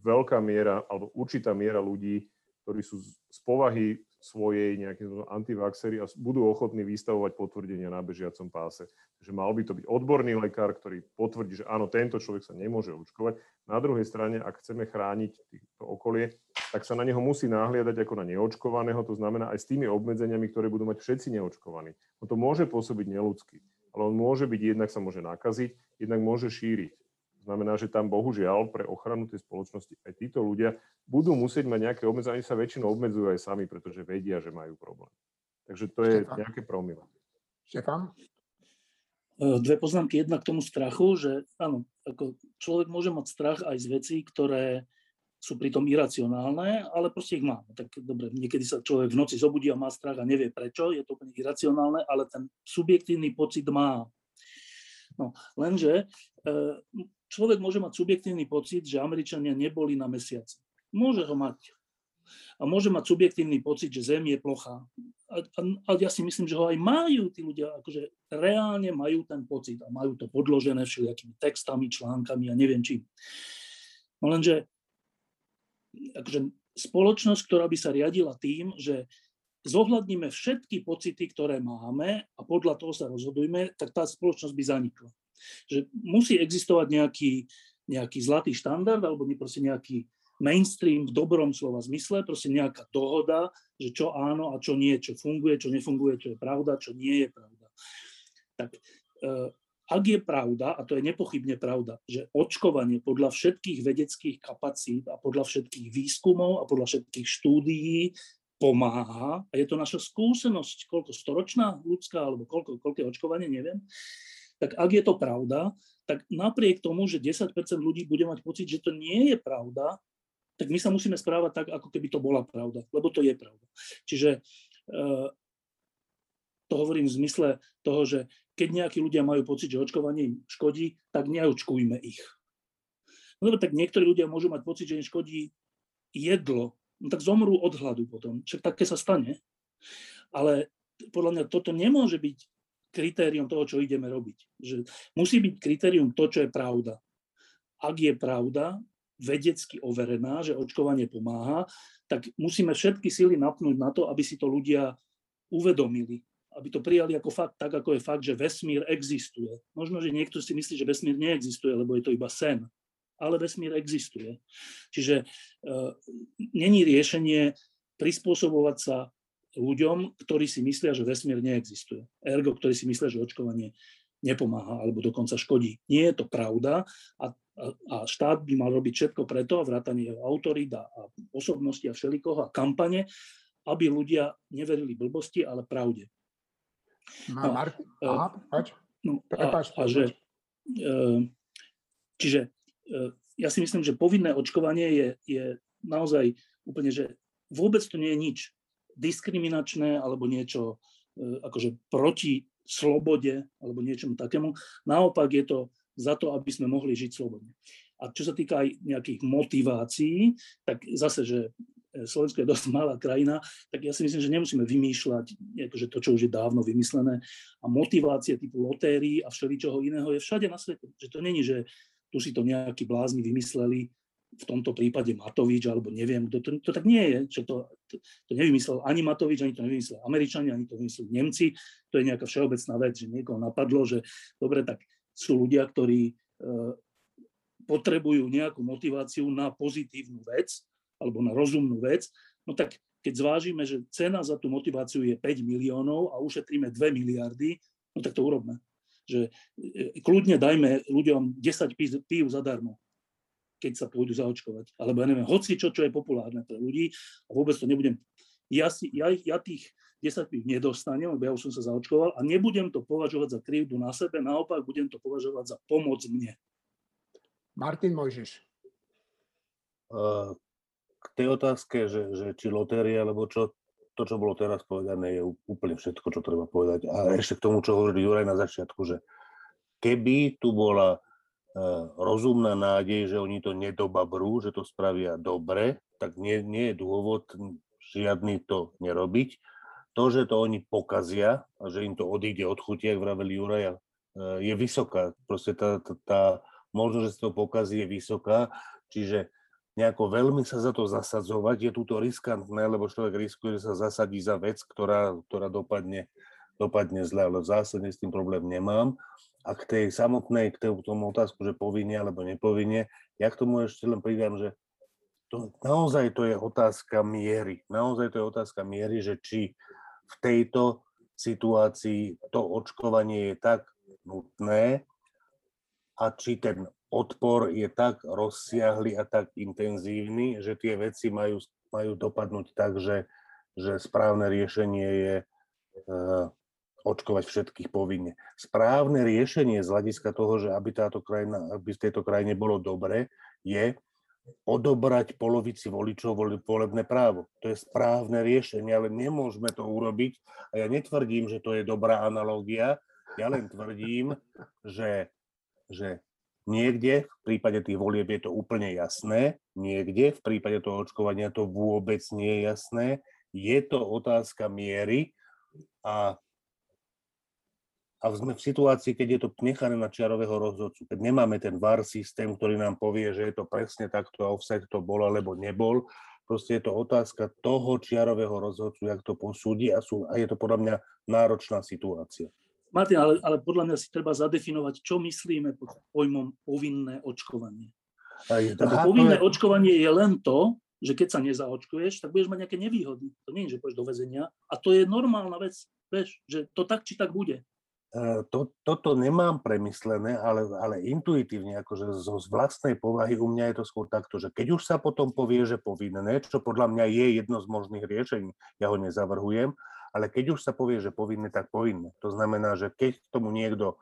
veľká miera alebo určitá miera ľudí, ktorí sú z povahy svojej nejaké antivaxery a budú ochotní vystavovať potvrdenia na bežiacom páse. Takže mal by to byť odborný lekár, ktorý potvrdí, že áno, tento človek sa nemôže očkovať. Na druhej strane, ak chceme chrániť to okolie, tak sa na neho musí nahliadať ako na neočkovaného, to znamená aj s tými obmedzeniami, ktoré budú mať všetci neočkovaní. No to môže pôsobiť neludsky, ale on môže byť, jednak sa môže nakaziť, jednak môže šíriť. To znamená, že tam bohužiaľ pre ochranu tej spoločnosti aj títo ľudia budú musieť mať nejaké obmedzenia. Oni sa väčšinou obmedzujú aj sami, pretože vedia, že majú problém. Takže to je nejaké promile. Štefan? E, dve poznámky. Jedna k tomu strachu, že áno, ako človek môže mať strach aj z vecí, ktoré sú pritom iracionálne, ale proste ich má. Tak dobre, niekedy sa človek v noci zobudí a má strach a nevie prečo, je to úplne iracionálne, ale ten subjektívny pocit má. No, lenže e, človek môže mať subjektívny pocit, že Američania neboli na mesiaci. Môže ho mať. A môže mať subjektívny pocit, že Zem je plochá. A, a, a ja si myslím, že ho aj majú tí ľudia, akože reálne majú ten pocit a majú to podložené všelijakými textami, článkami a neviem čím. No lenže akože spoločnosť, ktorá by sa riadila tým, že zohľadníme všetky pocity, ktoré máme a podľa toho sa rozhodujme, tak tá spoločnosť by zanikla. Že musí existovať nejaký, nejaký zlatý štandard alebo proste nejaký mainstream v dobrom slova zmysle, proste nejaká dohoda, že čo áno a čo nie, čo funguje, čo nefunguje, čo je pravda, čo nie je pravda. Tak eh, ak je pravda, a to je nepochybne pravda, že očkovanie podľa všetkých vedeckých kapacít a podľa všetkých výskumov a podľa všetkých štúdií pomáha, a je to naša skúsenosť, koľko storočná ľudská, alebo koľko, koľko je očkovanie, neviem, tak ak je to pravda, tak napriek tomu, že 10% ľudí bude mať pocit, že to nie je pravda, tak my sa musíme správať tak, ako keby to bola pravda, lebo to je pravda. Čiže eh, to hovorím v zmysle toho, že keď nejakí ľudia majú pocit, že očkovanie im škodí, tak neočkujme ich. No lebo tak niektorí ľudia môžu mať pocit, že im škodí jedlo, no tak zomrú od hladu potom. Však také sa stane. Ale podľa mňa toto nemôže byť kritérium toho, čo ideme robiť. Že musí byť kritérium to, čo je pravda. Ak je pravda, vedecky overená, že očkovanie pomáha, tak musíme všetky síly napnúť na to, aby si to ľudia uvedomili, aby to prijali ako fakt, tak ako je fakt, že vesmír existuje. Možno, že niekto si myslí, že vesmír neexistuje, lebo je to iba sen, ale vesmír existuje. Čiže uh, není riešenie prispôsobovať sa ľuďom, ktorí si myslia, že vesmír neexistuje. Ergo, ktorí si myslia, že očkovanie nepomáha alebo dokonca škodí. Nie je to pravda a, a, a štát by mal robiť všetko preto, vrátanie jeho autorít a, a osobnosti a všelikoho a kampane, aby ľudia neverili blbosti, ale pravde. No, Mark, e, aha, No, a, a že, e, čiže e, ja si myslím, že povinné očkovanie je, je naozaj úplne, že vôbec to nie je nič diskriminačné alebo niečo akože proti slobode alebo niečomu takému. Naopak je to za to, aby sme mohli žiť slobodne. A čo sa týka aj nejakých motivácií, tak zase, že e, Slovensko je dosť malá krajina, tak ja si myslím, že nemusíme vymýšľať akože to, čo už je dávno vymyslené. A motivácie typu lotérií a všeličoho iného je všade na svete. Že to není, že tu si to nejakí blázni vymysleli, v tomto prípade Matovič, alebo neviem, kto to, to tak nie je. Že to, to, to nevymyslel ani Matovič, ani to nevymyslel Američania, ani to nevymysleli Nemci. To je nejaká všeobecná vec, že niekoho napadlo, že dobre, tak sú ľudia, ktorí e, potrebujú nejakú motiváciu na pozitívnu vec alebo na rozumnú vec, no tak keď zvážime, že cena za tú motiváciu je 5 miliónov a ušetríme 2 miliardy, no tak to urobme. Že e, kľudne dajme ľuďom 10 pív zadarmo, keď sa pôjdu zaočkovať. Alebo ja neviem, hoci čo, čo je populárne pre ľudí a vôbec to nebudem... Ja, si, ja, ja tých 10 pív nedostanem, lebo ja už som sa zaočkoval a nebudem to považovať za krivdu na sebe, naopak budem to považovať za pomoc mne. Martin Mojžiš. K tej otázke, že, že či lotéria, alebo čo, to, čo bolo teraz povedané, je úplne všetko, čo treba povedať. A ešte k tomu, čo hovoril Juraj na začiatku, že keby tu bola uh, rozumná nádej, že oni to nedobabrú, že to spravia dobre, tak nie, nie je dôvod žiadny to nerobiť. To, že to oni pokazia a že im to odíde od chuti, ak vravel Juraj, uh, je vysoká. Proste tá, tá, tá možno, že to pokazí, je vysoká, čiže nejako veľmi sa za to zasadzovať je túto riskantné, lebo človek riskuje, že sa zasadí za vec, ktorá, ktorá dopadne, dopadne zle, ale v zásade s tým problém nemám. A k tej samotnej, k tomu otázku, že povinne alebo nepovinne, ja k tomu ešte len pridám, že to, naozaj to je otázka miery. Naozaj to je otázka miery, že či v tejto situácii to očkovanie je tak nutné, a či ten odpor je tak rozsiahly a tak intenzívny, že tie veci majú, majú dopadnúť tak, že, že správne riešenie je uh, očkovať všetkých povinne. Správne riešenie z hľadiska toho, že aby, táto krajina, aby v tejto krajine bolo dobre, je odobrať polovici voličov volebné právo. To je správne riešenie, ale nemôžeme to urobiť. A ja netvrdím, že to je dobrá analógia, ja len tvrdím, že že niekde v prípade tých volieb je to úplne jasné, niekde v prípade toho očkovania to vôbec nie je jasné. Je to otázka miery a, a sme v situácii, keď je to nechané na čiarového rozhodcu, keď nemáme ten VAR systém, ktorý nám povie, že je to presne takto a offset to bol alebo nebol, proste je to otázka toho čiarového rozhodcu, jak to posúdi a, sú, a je to podľa mňa náročná situácia. Martin, ale, ale podľa mňa si treba zadefinovať, čo myslíme pod pojmom povinné očkovanie. Lebo povinné je... očkovanie je len to, že keď sa nezaočkuješ, tak budeš mať nejaké nevýhody. To nie je, že pôjdeš do väzenia. A to je normálna vec, vieš, že to tak či tak bude. E, to, toto nemám premyslené, ale, ale intuitívne, akože zo z vlastnej povahy u mňa je to skôr takto, že keď už sa potom povie, že povinné, čo podľa mňa je jedno z možných riešení, ja ho nezavrhujem, ale keď už sa povie, že povinné, tak povinné. To znamená, že keď tomu niekto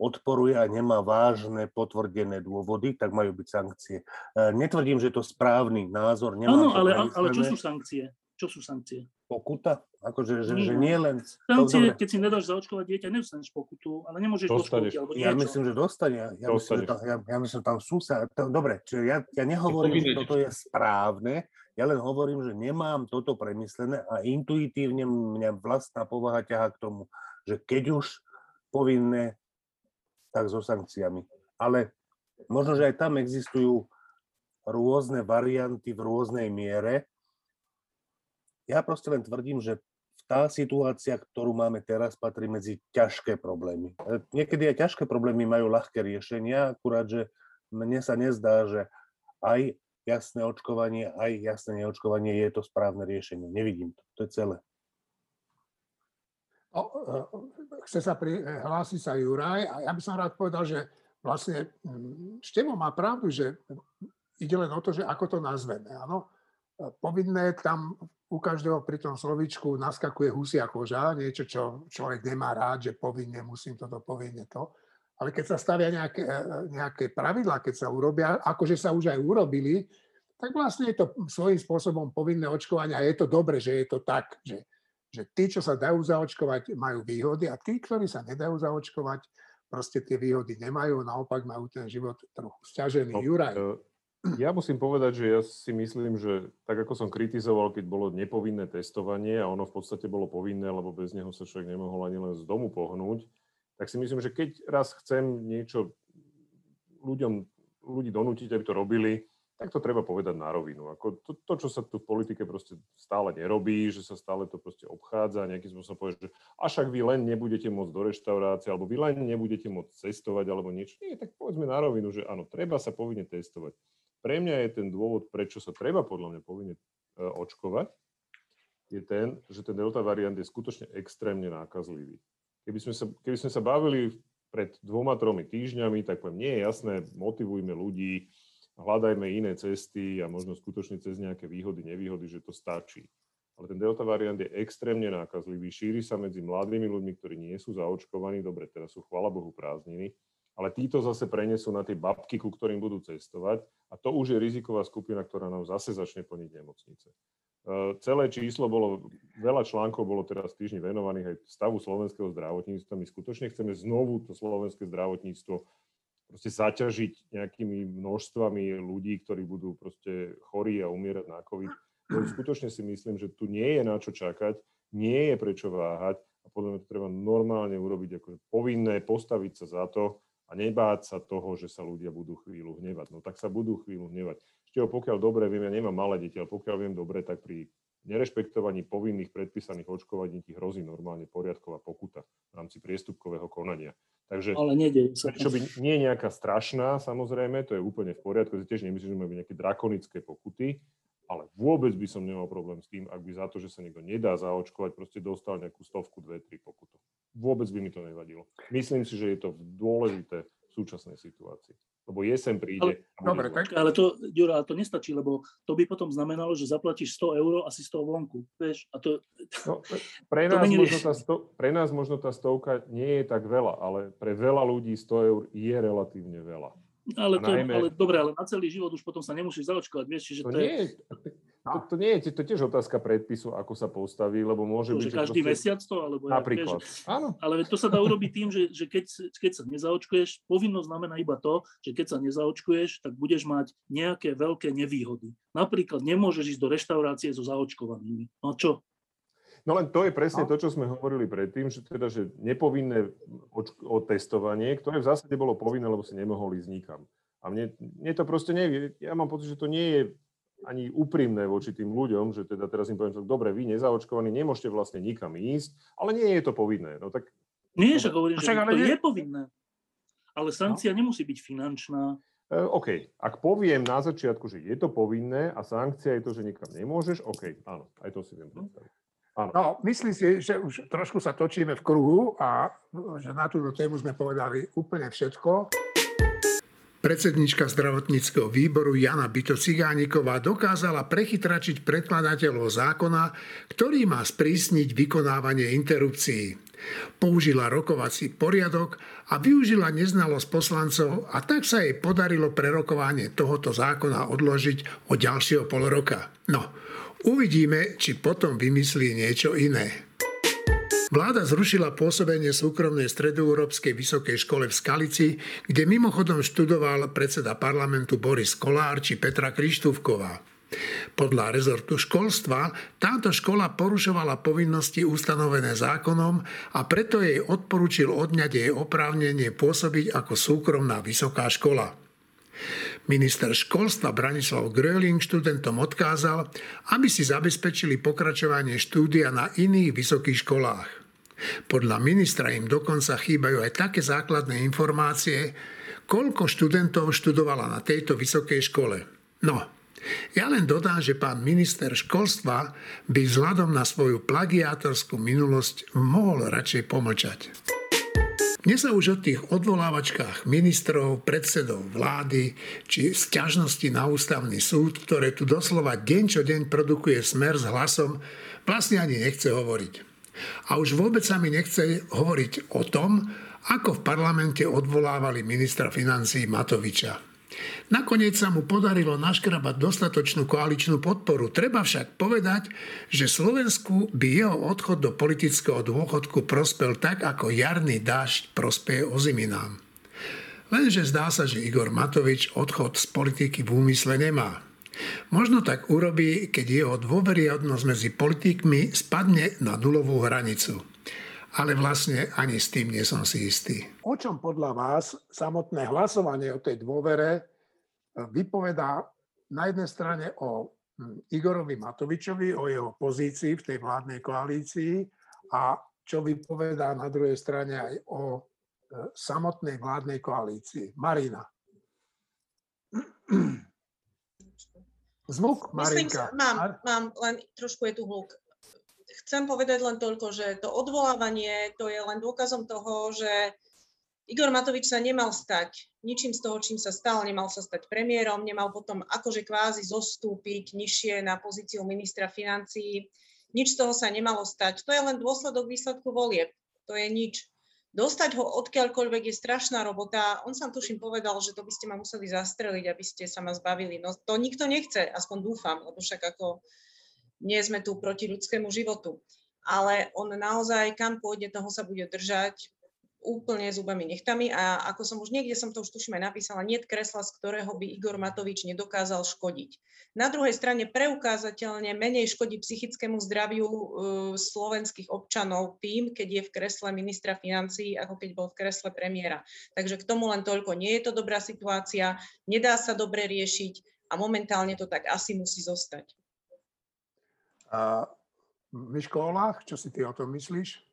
odporuje a nemá vážne potvrdené dôvody, tak majú byť sankcie. E, netvrdím, že je to správny názor. Áno, ale, ale čo sú sankcie? Čo sú sankcie? Pokuta? Akože, že, že nie len... Sankcie, keď si nedáš zaočkovať dieťa, nedostaneš pokutu, ale nemôžeš doškoliť alebo niečo. Ja myslím, že dostane. Ja, myslím, že tam, ja, ja myslím, že tam sú sa... To, dobre, čiže ja, ja nehovorím, že toto je správne, ja len hovorím, že nemám toto premyslené a intuitívne mňa vlastná povaha ťaha k tomu, že keď už povinné, tak so sankciami. Ale možno, že aj tam existujú rôzne varianty v rôznej miere. Ja proste len tvrdím, že tá situácia, ktorú máme teraz, patrí medzi ťažké problémy. E, niekedy aj ťažké problémy majú ľahké riešenia, akurát, že mne sa nezdá, že aj jasné očkovanie, aj jasné neočkovanie je to správne riešenie. Nevidím to. To je celé. O, chce sa prihlásiť sa Juraj a ja by som rád povedal, že vlastne Števo má pravdu, že ide len o to, že ako to nazveme. Áno? Povinné tam u každého pri tom slovičku naskakuje husia koža, niečo, čo človek nemá rád, že povinne musím toto, povinne to. Ale keď sa stavia nejaké, e, nejaké pravidlá, keď sa urobia, akože sa už aj urobili, tak vlastne je to svojím spôsobom povinné očkovanie a je to dobre, že je to tak, že, že tí, čo sa dajú zaočkovať, majú výhody a tí, ktorí sa nedajú zaočkovať, proste tie výhody nemajú, naopak majú ten život trochu stiažený. No, Juraj. Ja musím povedať, že ja si myslím, že tak ako som kritizoval, keď bolo nepovinné testovanie a ono v podstate bolo povinné, lebo bez neho sa človek nemohol ani len z domu pohnúť, tak si myslím, že keď raz chcem niečo ľuďom, ľudí donútiť, aby to robili, tak to treba povedať na rovinu. Ako to, to, čo sa tu v politike proste stále nerobí, že sa stále to proste obchádza, nejakým spôsobom povie, že však vy len nebudete môcť do reštaurácie, alebo vy len nebudete môcť cestovať, alebo niečo. Nie, tak povedzme na rovinu, že áno, treba sa povinne testovať. Pre mňa je ten dôvod, prečo sa treba podľa mňa povinne e, očkovať, je ten, že ten delta variant je skutočne extrémne nákazlivý. Keby sme sa, keby sme sa bavili pred dvoma, tromi týždňami, tak poviem, nie je jasné, motivujme ľudí, hľadajme iné cesty a možno skutočne cez nejaké výhody, nevýhody, že to stačí. Ale ten delta variant je extrémne nákazlivý, šíri sa medzi mladými ľuďmi, ktorí nie sú zaočkovaní, dobre, teraz sú chvala Bohu prázdniny, ale títo zase prenesú na tie babky, ku ktorým budú cestovať a to už je riziková skupina, ktorá nám zase začne plniť nemocnice. Uh, celé číslo bolo, veľa článkov bolo teraz týždni venovaných aj stavu slovenského zdravotníctva. My skutočne chceme znovu to slovenské zdravotníctvo proste zaťažiť nejakými množstvami ľudí, ktorí budú proste chorí a umierať na COVID. No, skutočne si myslím, že tu nie je na čo čakať, nie je prečo váhať a podľa mňa to treba normálne urobiť ako povinné, postaviť sa za to a nebáť sa toho, že sa ľudia budú chvíľu hnevať. No tak sa budú chvíľu hnevať. Ešte pokiaľ dobre viem, ja nemám malé deti, ale pokiaľ viem dobre, tak pri nerešpektovaní povinných predpísaných očkovaní ti hrozí normálne poriadková pokuta v rámci priestupkového konania. Takže ale sa. Čo by nie je nejaká strašná, samozrejme, to je úplne v poriadku, ja tiež nemyslím, že majú nejaké drakonické pokuty, ale vôbec by som nemal problém s tým, ak by za to, že sa niekto nedá zaočkovať, proste dostal nejakú stovku, dve, tri pokutu. Vôbec by mi to nevadilo. Myslím si, že je to dôležité v súčasnej situácii lebo jesen príde. Ale, dobre, tak... ale to, Ďura, to nestačí, lebo to by potom znamenalo, že zaplatíš 100 eur asi z toho vonku. Vieš? A to, no, pre, nás to možno tá sto, pre nás možno tá stovka nie je tak veľa, ale pre veľa ľudí 100 eur je relatívne veľa. Ale, to, najmä... ale dobre, ale na celý život už potom sa nemusíš zaočkovať, vieš, čiže to, to nie je... To, to nie je to tiež otázka predpisu, ako sa postaví, lebo môže to, byť... Že každý proste... mesiac to? Alebo Napríklad. Ja, Áno. Ale to sa dá urobiť tým, že, že keď, keď sa nezaočkuješ, povinnosť znamená iba to, že keď sa nezaočkuješ, tak budeš mať nejaké veľké nevýhody. Napríklad nemôžeš ísť do reštaurácie so zaočkovanými. No čo? No len to je presne no. to, čo sme hovorili predtým, že teda, že nepovinné otestovanie, ktoré v zásade bolo povinné, lebo si nemohol ísť nikam. A mne, mne to proste nevie. Ja mám pocit, že to nie je ani úprimné voči tým ľuďom, že teda teraz im poviem, že dobre, vy nezaočkovaní nemôžete vlastne nikam ísť, ale nie je to povinné. No tak... Nie, že hovorím, že to nie... je povinné. Ale sankcia no. nemusí byť finančná. E, OK, ak poviem na začiatku, že je to povinné a sankcia je to, že nikam nemôžeš, OK, áno, aj to si viem predstaviť. Áno. No, myslím si, že už trošku sa točíme v kruhu a že na túto tému sme povedali úplne všetko. Predsednička zdravotníckého výboru Jana Byto Cigániková dokázala prechytračiť predkladateľov zákona, ktorý má sprísniť vykonávanie interrupcií. Použila rokovací poriadok a využila neznalosť poslancov a tak sa jej podarilo prerokovanie tohoto zákona odložiť o ďalšieho pol roka. No, uvidíme, či potom vymyslí niečo iné. Vláda zrušila pôsobenie súkromnej stredoeurópskej vysokej škole v Skalici, kde mimochodom študoval predseda parlamentu Boris Kolár či Petra Krištúvková. Podľa rezortu školstva táto škola porušovala povinnosti ustanovené zákonom a preto jej odporučil odňať jej oprávnenie pôsobiť ako súkromná vysoká škola. Minister školstva Branislav Gröling študentom odkázal, aby si zabezpečili pokračovanie štúdia na iných vysokých školách. Podľa ministra im dokonca chýbajú aj také základné informácie, koľko študentov študovala na tejto vysokej škole. No, ja len dodám, že pán minister školstva by vzhľadom na svoju plagiátorskú minulosť mohol radšej pomlčať. Dnes sa už o tých odvolávačkách ministrov, predsedov vlády či sťažnosti na ústavný súd, ktoré tu doslova deň čo deň produkuje smer s hlasom, vlastne ani nechce hovoriť. A už vôbec sa mi nechce hovoriť o tom, ako v parlamente odvolávali ministra financí Matoviča. Nakoniec sa mu podarilo naškrabať dostatočnú koaličnú podporu. Treba však povedať, že Slovensku by jeho odchod do politického dôchodku prospel tak, ako jarný dážď prospeje oziminám. Lenže zdá sa, že Igor Matovič odchod z politiky v úmysle nemá. Možno tak urobí, keď jeho dôveryhodnosť medzi politikmi spadne na nulovú hranicu. Ale vlastne ani s tým nie som si istý. O čom podľa vás samotné hlasovanie o tej dôvere e, vypovedá na jednej strane o Igorovi Matovičovi, o jeho pozícii v tej vládnej koalícii a čo vypovedá na druhej strane aj o e, samotnej vládnej koalícii. Marina. Zvuk, Marinka. Myslím, mám, mám, len trošku je tu hluk. chcem povedať len toľko, že to odvolávanie to je len dôkazom toho, že Igor Matovič sa nemal stať ničím z toho, čím sa stal, nemal sa stať premiérom, nemal potom akože kvázi zostúpiť nižšie na pozíciu ministra financií. Nič z toho sa nemalo stať. To je len dôsledok výsledku volieb. To je nič. Dostať ho odkiaľkoľvek je strašná robota. On sám tuším povedal, že to by ste ma museli zastreliť, aby ste sa ma zbavili. No to nikto nechce, aspoň dúfam, lebo však ako nie sme tu proti ľudskému životu. Ale on naozaj, kam pôjde, toho sa bude držať úplne zubami nechtami a ako som už niekde som to už tuším aj napísala, nie kresla, z ktorého by Igor Matovič nedokázal škodiť. Na druhej strane preukázateľne menej škodí psychickému zdraviu uh, slovenských občanov tým, keď je v kresle ministra financií, ako keď bol v kresle premiéra. Takže k tomu len toľko. Nie je to dobrá situácia, nedá sa dobre riešiť a momentálne to tak asi musí zostať. Uh, Miško Olách, čo si ty o tom myslíš?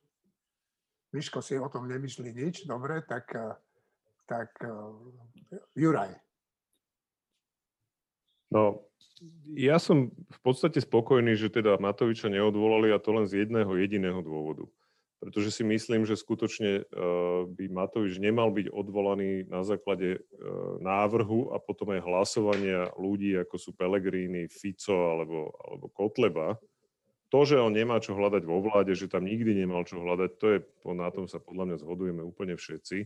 Miško si o tom nemyslí nič, dobre, tak, eh, tak uh, Juraj. No, ja som v podstate spokojný, že teda Matoviča neodvolali a to len z jedného jediného dôvodu. Pretože si myslím, že skutočne uh, by Matovič nemal byť odvolaný na základe návrhu a potom aj hlasovania ľudí, ako sú Pelegrini, Fico alebo, alebo Kotleba, to, že on nemá čo hľadať vo vláde, že tam nikdy nemal čo hľadať, to je, na tom sa podľa mňa zhodujeme úplne všetci.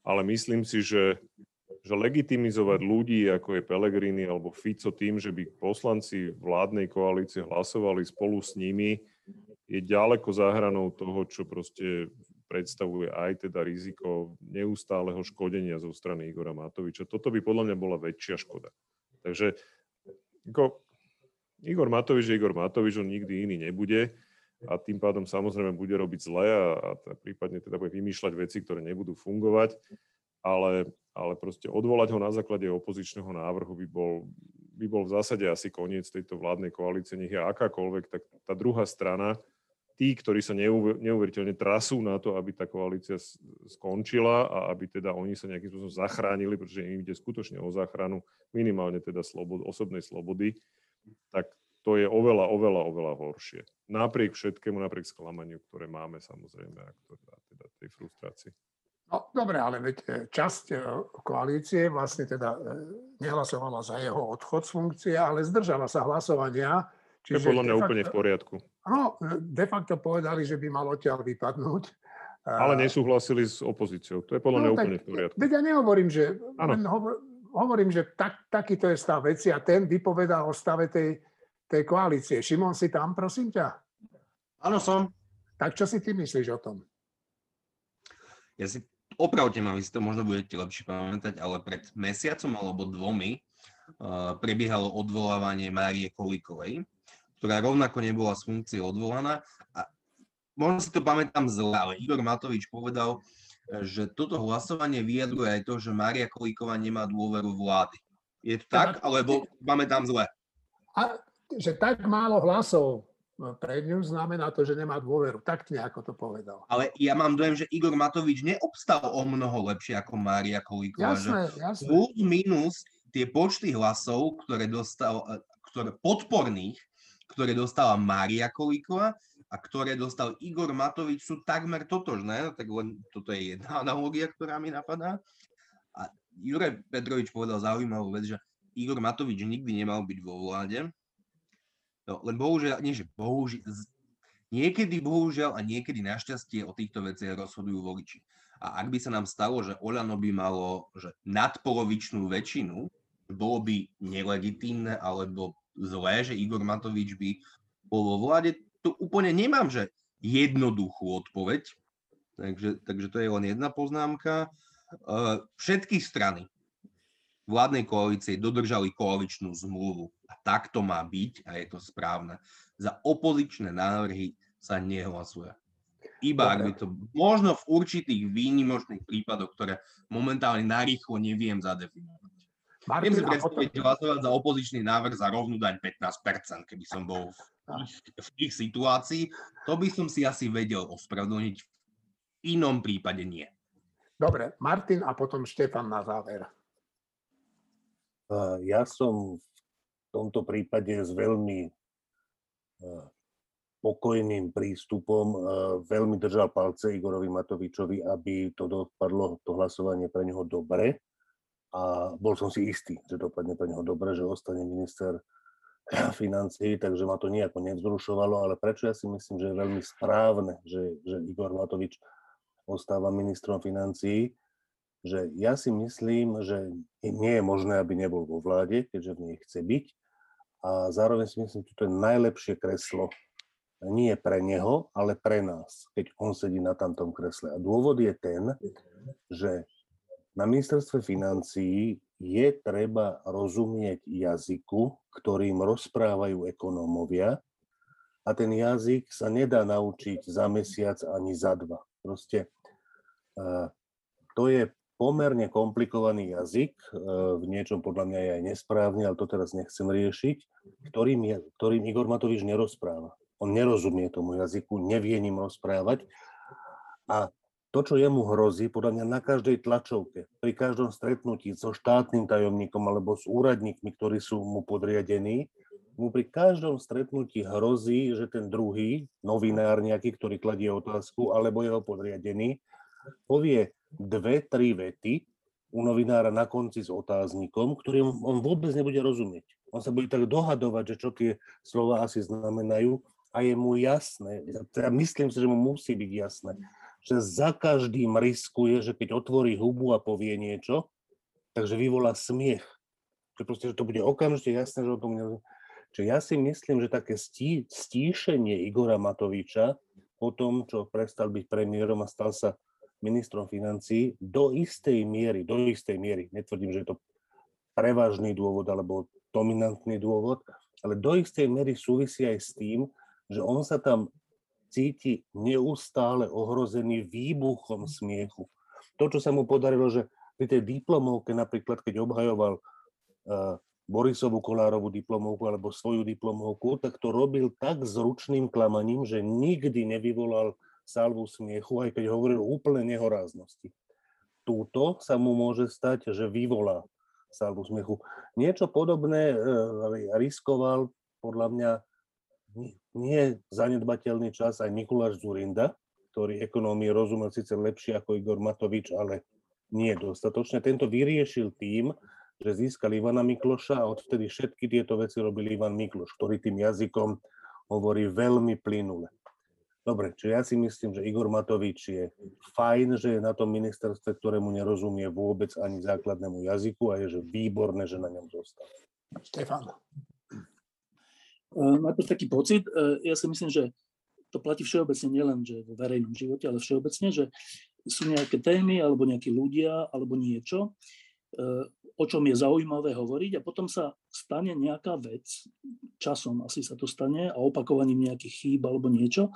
Ale myslím si, že, že legitimizovať ľudí, ako je Pelegrini alebo Fico tým, že by poslanci vládnej koalície hlasovali spolu s nimi, je ďaleko za hranou toho, čo proste predstavuje aj teda riziko neustáleho škodenia zo strany Igora Matoviča. Toto by podľa mňa bola väčšia škoda. Takže ako, Igor Matovič je Igor Matovič, on nikdy iný nebude a tým pádom samozrejme bude robiť zle a, a prípadne teda bude vymýšľať veci, ktoré nebudú fungovať, ale, ale proste odvolať ho na základe opozičného návrhu by bol, by bol v zásade asi koniec tejto vládnej koalície, nech je akákoľvek, tak tá druhá strana, tí, ktorí sa neuveriteľne trasú na to, aby tá koalícia skončila a aby teda oni sa nejakým spôsobom zachránili, pretože im ide skutočne o záchranu minimálne teda slobod, osobnej slobody, tak to je oveľa, oveľa, oveľa horšie. Napriek všetkému, napriek sklamaniu, ktoré máme samozrejme a ktoré, teda tej frustrácii. No dobre, ale veď e, časť e, koalície vlastne teda e, nehlasovala za jeho odchod z funkcie, ale zdržala sa hlasovania. Čiže to je podľa mňa facto, úplne v poriadku. No, de facto povedali, že by mal odtiaľ vypadnúť. Ale nesúhlasili s opozíciou. To je podľa no, mňa úplne v poriadku. Veď ja nehovorím, že... Len hovor, hovorím, že tak, takýto je stav veci a ten vypovedá o stave tej, tej koalície. Šimon, si tam, prosím ťa? Áno, som. Tak čo si ty myslíš o tom? Ja si opravte ma, vy si to možno budete lepšie pamätať, ale pred mesiacom alebo dvomi uh, prebiehalo odvolávanie Márie Kolíkovej, ktorá rovnako nebola z funkcie odvolaná. A možno si to pamätám zle, ale Igor Matovič povedal, že toto hlasovanie vyjadruje aj to, že Mária Kolíková nemá dôveru vlády. Je to tak, alebo máme tam zle? A, že tak málo hlasov pre ňu znamená to, že nemá dôveru. Tak nejako to povedal. Ale ja mám dojem, že Igor Matovič neobstal o mnoho lepšie ako Mária Kolíková. Jasné, jasné. Plus minus tie počty hlasov, ktoré dostal, ktoré podporných, ktoré dostala Mária Kolíková, a ktoré dostal Igor Matovič, sú takmer totožné, no tak len toto je jedna analogia, ktorá mi napadá. A Juraj Petrovič povedal zaujímavú vec, že Igor Matovič nikdy nemal byť vo vláde, no, len bohužiaľ, nie že bohužiaľ, niekedy bohužiaľ a niekedy našťastie o týchto veciach rozhodujú voliči. A ak by sa nám stalo, že Oľano by malo že nadpolovičnú väčšinu, bolo by nelegitímne alebo zlé, že Igor Matovič by bol vo vláde, tu úplne nemám, že jednoduchú odpoveď, takže, takže to je len jedna poznámka. Uh, všetky strany vládnej koalície dodržali koaličnú zmluvu a tak to má byť a je to správne. Za opozičné návrhy sa nehlasuje. Iba ak by to, možno v určitých výnimočných prípadoch, ktoré momentálne narýchlo neviem zadefinovať. Martin, Viem si predstaviť potom... hlasovať za opozičný návrh za rovnú daň 15%, keby som bol v v ich situácii. To by som si asi vedel ospravedlniť, v inom prípade nie. Dobre, Martin a potom Štefan na záver. Ja som v tomto prípade s veľmi pokojným prístupom e, veľmi držal palce Igorovi Matovičovi, aby to dopadlo, to hlasovanie pre neho dobre. A bol som si istý, že dopadne pre neho dobre, že ostane minister financií, takže ma to nejako nevzrušovalo, ale prečo ja si myslím, že je veľmi správne, že, že Igor Matovič ostáva ministrom financií, že ja si myslím, že nie je možné, aby nebol vo vláde, keďže v nej chce byť. A zároveň si myslím, že to je najlepšie kreslo nie pre neho, ale pre nás, keď on sedí na tamtom kresle. A dôvod je ten, že na ministerstve financií je treba rozumieť jazyku, ktorým rozprávajú ekonómovia a ten jazyk sa nedá naučiť za mesiac ani za dva. Proste to je pomerne komplikovaný jazyk, e, v niečom podľa mňa je aj nesprávne, ale to teraz nechcem riešiť, ktorým, je, ktorým Igor Matovič nerozpráva. On nerozumie tomu jazyku, nevie ním rozprávať a to, čo jemu hrozí, podľa mňa na každej tlačovke, pri každom stretnutí so štátnym tajomníkom alebo s úradníkmi, ktorí sú mu podriadení, mu pri každom stretnutí hrozí, že ten druhý, novinár nejaký, ktorý kladie otázku, alebo jeho podriadený, povie dve, tri vety u novinára na konci s otáznikom, ktorým on vôbec nebude rozumieť. On sa bude tak dohadovať, že čo tie slova asi znamenajú a je mu jasné, ja myslím si, že mu musí byť jasné, že za každým riskuje, že keď otvorí hubu a povie niečo, takže vyvolá smiech. Že proste, že to bude okamžite jasné, že o tom neviem. Čiže ja si myslím, že také stí, stíšenie Igora Matoviča po tom, čo prestal byť premiérom a stal sa ministrom financí do istej miery, do istej miery, netvrdím, že je to prevažný dôvod alebo dominantný dôvod, ale do istej miery súvisí aj s tým, že on sa tam cíti neustále ohrozený výbuchom smiechu. To, čo sa mu podarilo, že pri tej diplomovke napríklad, keď obhajoval uh, Borisovú Kolárovú diplomovku alebo svoju diplomovku, tak to robil tak zručným klamaním, že nikdy nevyvolal salvu smiechu, aj keď hovoril úplne nehoráznosti. Túto sa mu môže stať, že vyvolá salvu smiechu. Niečo podobné e, riskoval podľa mňa nie zanedbateľný čas aj Mikuláš Zurinda, ktorý ekonómii rozumel síce lepšie ako Igor Matovič, ale nie dostatočne. Tento vyriešil tým, že získal Ivana Mikloša a odvtedy všetky tieto veci robil Ivan Mikloš, ktorý tým jazykom hovorí veľmi plynule. Dobre, čiže ja si myslím, že Igor Matovič je fajn, že je na tom ministerstve, ktorému nerozumie vôbec ani základnému jazyku a je že výborné, že na ňom zostal. Štefan. Najprv taký pocit, e, ja si myslím, že to platí všeobecne nielen že vo verejnom živote, ale všeobecne, že sú nejaké témy alebo nejakí ľudia alebo niečo, e, o čom je zaujímavé hovoriť a potom sa stane nejaká vec, časom asi sa to stane a opakovaním nejakých chýb alebo niečo,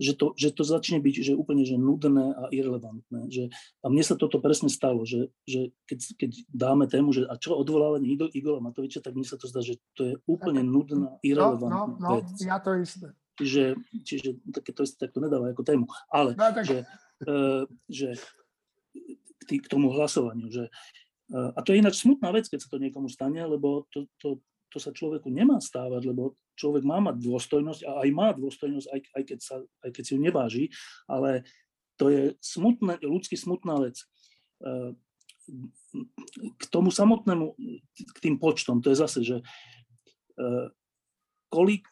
že to, že to začne byť že úplne že nudné a irrelevantné. Že, a mne sa toto presne stalo, že, že keď, keď dáme tému, že a čo odvolávanie Igora Matoviča, tak mne sa to zdá, že to je úplne nudná, irrelevantná no, no, no, vec. ja to isté. Čiže, čiže také to, tak to nedáva ako tému. Ale no, tak... že, uh, že k, k tomu hlasovaniu, že a to je ináč smutná vec, keď sa to niekomu stane, lebo to, to, to sa človeku nemá stávať, lebo človek má mať dôstojnosť a aj má dôstojnosť, aj, aj, keď, sa, aj keď si ju neváži, ale to je smutné, ľudsky smutná vec. K tomu samotnému, k tým počtom, to je zase, že kolik,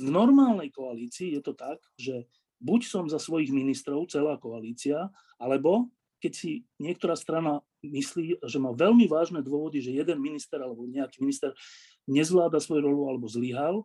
v normálnej koalícii je to tak, že buď som za svojich ministrov, celá koalícia, alebo keď si niektorá strana myslí, že má veľmi vážne dôvody, že jeden minister alebo nejaký minister nezvláda svoju rolu alebo zlyhal,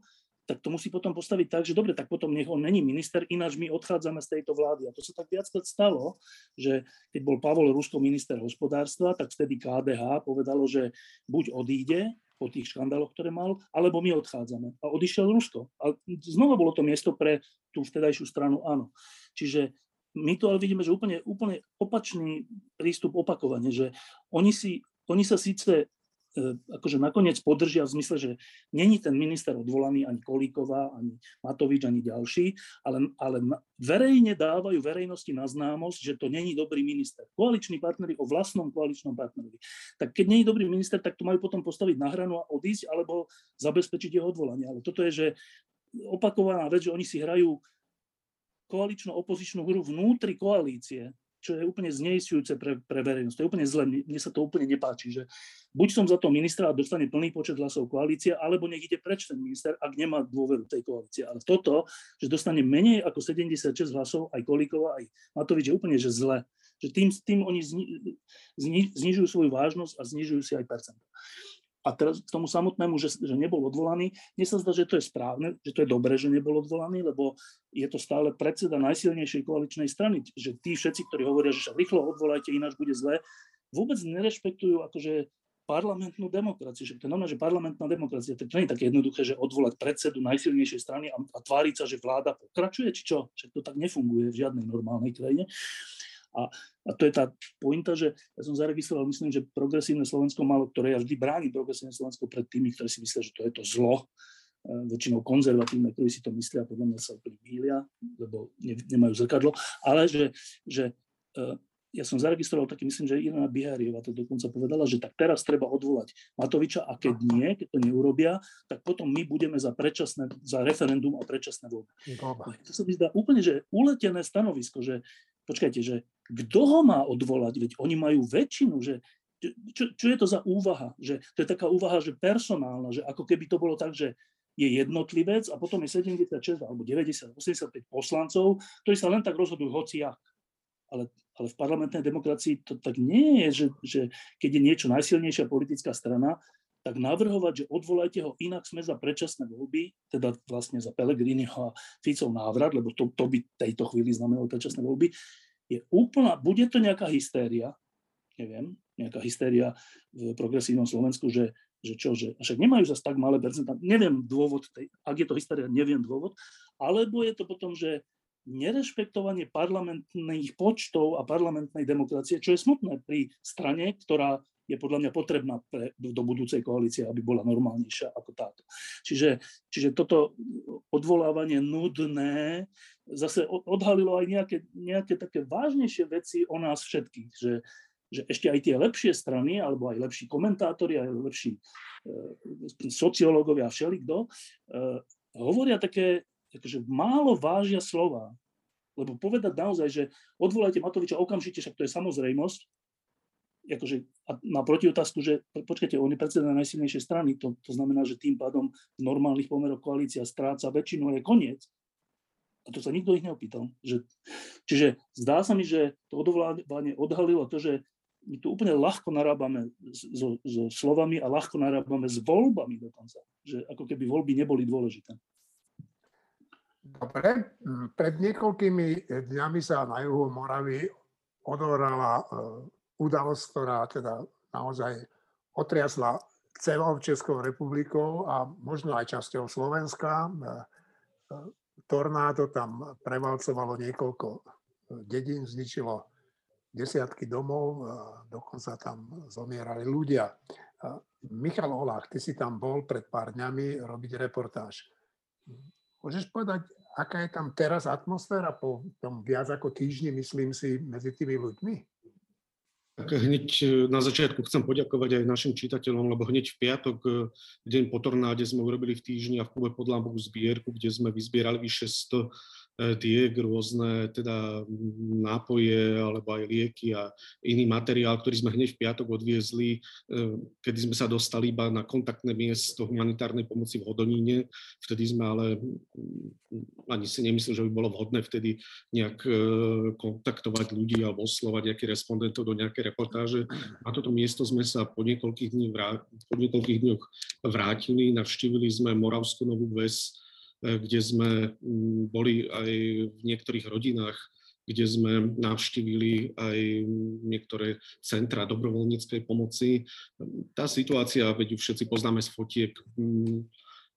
tak to musí potom postaviť tak, že dobre, tak potom nech on není minister, ináč my odchádzame z tejto vlády. A to sa tak viackrát stalo, že keď bol Pavol Rusko minister hospodárstva, tak vtedy KDH povedalo, že buď odíde po tých škandáloch, ktoré mal, alebo my odchádzame. A odišiel Rusko. A znova bolo to miesto pre tú vtedajšiu stranu áno. Čiže my tu ale vidíme, že úplne, úplne opačný prístup opakovane, že oni, si, oni sa síce e, akože nakoniec podržia v zmysle, že není ten minister odvolaný ani Kolíková, ani Matovič, ani ďalší, ale, ale verejne dávajú verejnosti na známosť, že to není dobrý minister. Koaliční partnery o vlastnom koaličnom partnerovi. Tak keď není dobrý minister, tak to majú potom postaviť na hranu a odísť, alebo zabezpečiť jeho odvolanie. Ale toto je, že opakovaná vec, že oni si hrajú koalično-opozičnú hru vnútri koalície, čo je úplne zneistujúce pre, pre verejnosť. To je úplne zle, mne, sa to úplne nepáči, že buď som za to ministra a dostane plný počet hlasov koalície, alebo nech ide preč ten minister, ak nemá dôveru tej koalície. Ale toto, že dostane menej ako 76 hlasov, aj Kolíková, aj Matovič, je úplne že zle. Že tým, tým oni zni, zni, znižujú svoju vážnosť a znižujú si aj percent. A teraz k tomu samotnému, že, že nebol odvolaný, mne sa zdá, že to je správne, že to je dobré, že nebol odvolaný, lebo je to stále predseda najsilnejšej koaličnej strany. Že tí všetci, ktorí hovoria, že sa rýchlo odvolajte, ináč bude zle, vôbec nerešpektujú akože parlamentnú demokraciu. Že to normálne, že parlamentná demokracia, to nie je také jednoduché, že odvolať predsedu najsilnejšej strany a, a tváriť sa, že vláda pokračuje, či čo? Však to tak nefunguje v žiadnej normálnej krajine. A, a to je tá pointa, že ja som zaregistroval, myslím, že progresívne Slovensko malo, ktoré ja vždy bránim progresívne Slovensko pred tými, ktorí si myslia, že to je to zlo, e, väčšinou konzervatívne, ktorí si to myslia, podľa mňa sa úplne mýlia, lebo ne, nemajú zrkadlo, ale že, že uh, ja som zaregistroval taký, myslím, že Irina Bihariova to dokonca povedala, že tak teraz treba odvolať Matoviča a keď nie, keď to neurobia, tak potom my budeme za, predčasné, za referendum a predčasné voľby. To sa mi zdá úplne, že uletené stanovisko, že počkajte, že kto ho má odvolať, veď oni majú väčšinu, že čo, čo je to za úvaha? Že, to je taká úvaha, že personálna, že ako keby to bolo tak, že je jednotlivec a potom je 76 alebo 90, 85 poslancov, ktorí sa len tak rozhodujú hociak. Ale, ale v parlamentnej demokracii to tak nie je, že, že keď je niečo najsilnejšia politická strana, tak navrhovať, že odvolajte ho, inak sme za predčasné voľby, teda vlastne za Pelegriniho a Ficov návrat, lebo to, to by tejto chvíli znamenalo predčasné voľby, je úplná, bude to nejaká hystéria, neviem, nejaká hystéria v progresívnom Slovensku, že, že čo, že však nemajú zase tak malé percentá, neviem dôvod, tej, ak je to hystéria, neviem dôvod, alebo je to potom, že nerešpektovanie parlamentných počtov a parlamentnej demokracie, čo je smutné pri strane, ktorá je podľa mňa potrebná pre, do budúcej koalície, aby bola normálnejšia ako táto. Čiže, čiže toto odvolávanie nudné zase odhalilo aj nejaké, nejaké také vážnejšie veci o nás všetkých, že, že ešte aj tie lepšie strany, alebo aj lepší komentátori, aj lepší e, sociológovia a všelikto, e, hovoria také, že málo vážia slova. Lebo povedať naozaj, že odvolajte Matoviča okamžite, však to je samozrejmosť, akože, na protiotázku, že počkajte, on je predseda najsilnejšej strany, to, to znamená, že tým pádom v normálnych pomeroch koalícia stráca väčšinu a je koniec. A to sa nikto ich neopýtal. Že, čiže zdá sa mi, že to odvolávanie odhalilo to, že my tu úplne ľahko narábame so, so slovami a ľahko narábame s voľbami dokonca. Že ako keby voľby neboli dôležité. Dobre, pred niekoľkými dňami sa na juhu Moravy odohrala udalosť, ktorá teda naozaj otriasla celou Českou republikou a možno aj časťou Slovenska. E, e, tornádo tam prevalcovalo niekoľko dedín, zničilo desiatky domov, dokonca tam zomierali ľudia. Michal Olach, ty si tam bol pred pár dňami robiť reportáž. Môžeš povedať, aká je tam teraz atmosféra po tom viac ako týždni, myslím si, medzi tými ľuďmi? Tak hneď e, na začiatku chcem poďakovať aj našim čitateľom, lebo hneď v piatok, e, deň po tornáde, sme urobili v týždni a v Kube pod Lambou zbierku, kde sme vyzbierali vyše 100 tiek, rôzne teda nápoje alebo aj lieky a iný materiál, ktorý sme hneď v piatok odviezli, e, kedy sme sa dostali iba na kontaktné miesto humanitárnej pomoci v Hodoníne. Vtedy sme ale mm, ani si nemyslel, že by bolo vhodné vtedy nejak e, kontaktovať ľudí alebo oslovať nejakých respondentov do nejakej reportáže. Na toto miesto sme sa po niekoľkých, dní vrát, po niekoľkých dňoch vrátili, navštívili sme Moravskú Novú E, kde sme mm, boli aj v niektorých rodinách, kde sme navštívili aj niektoré centra dobrovoľníckej pomoci. Tá situácia, veď ju všetci poznáme z fotiek, mm,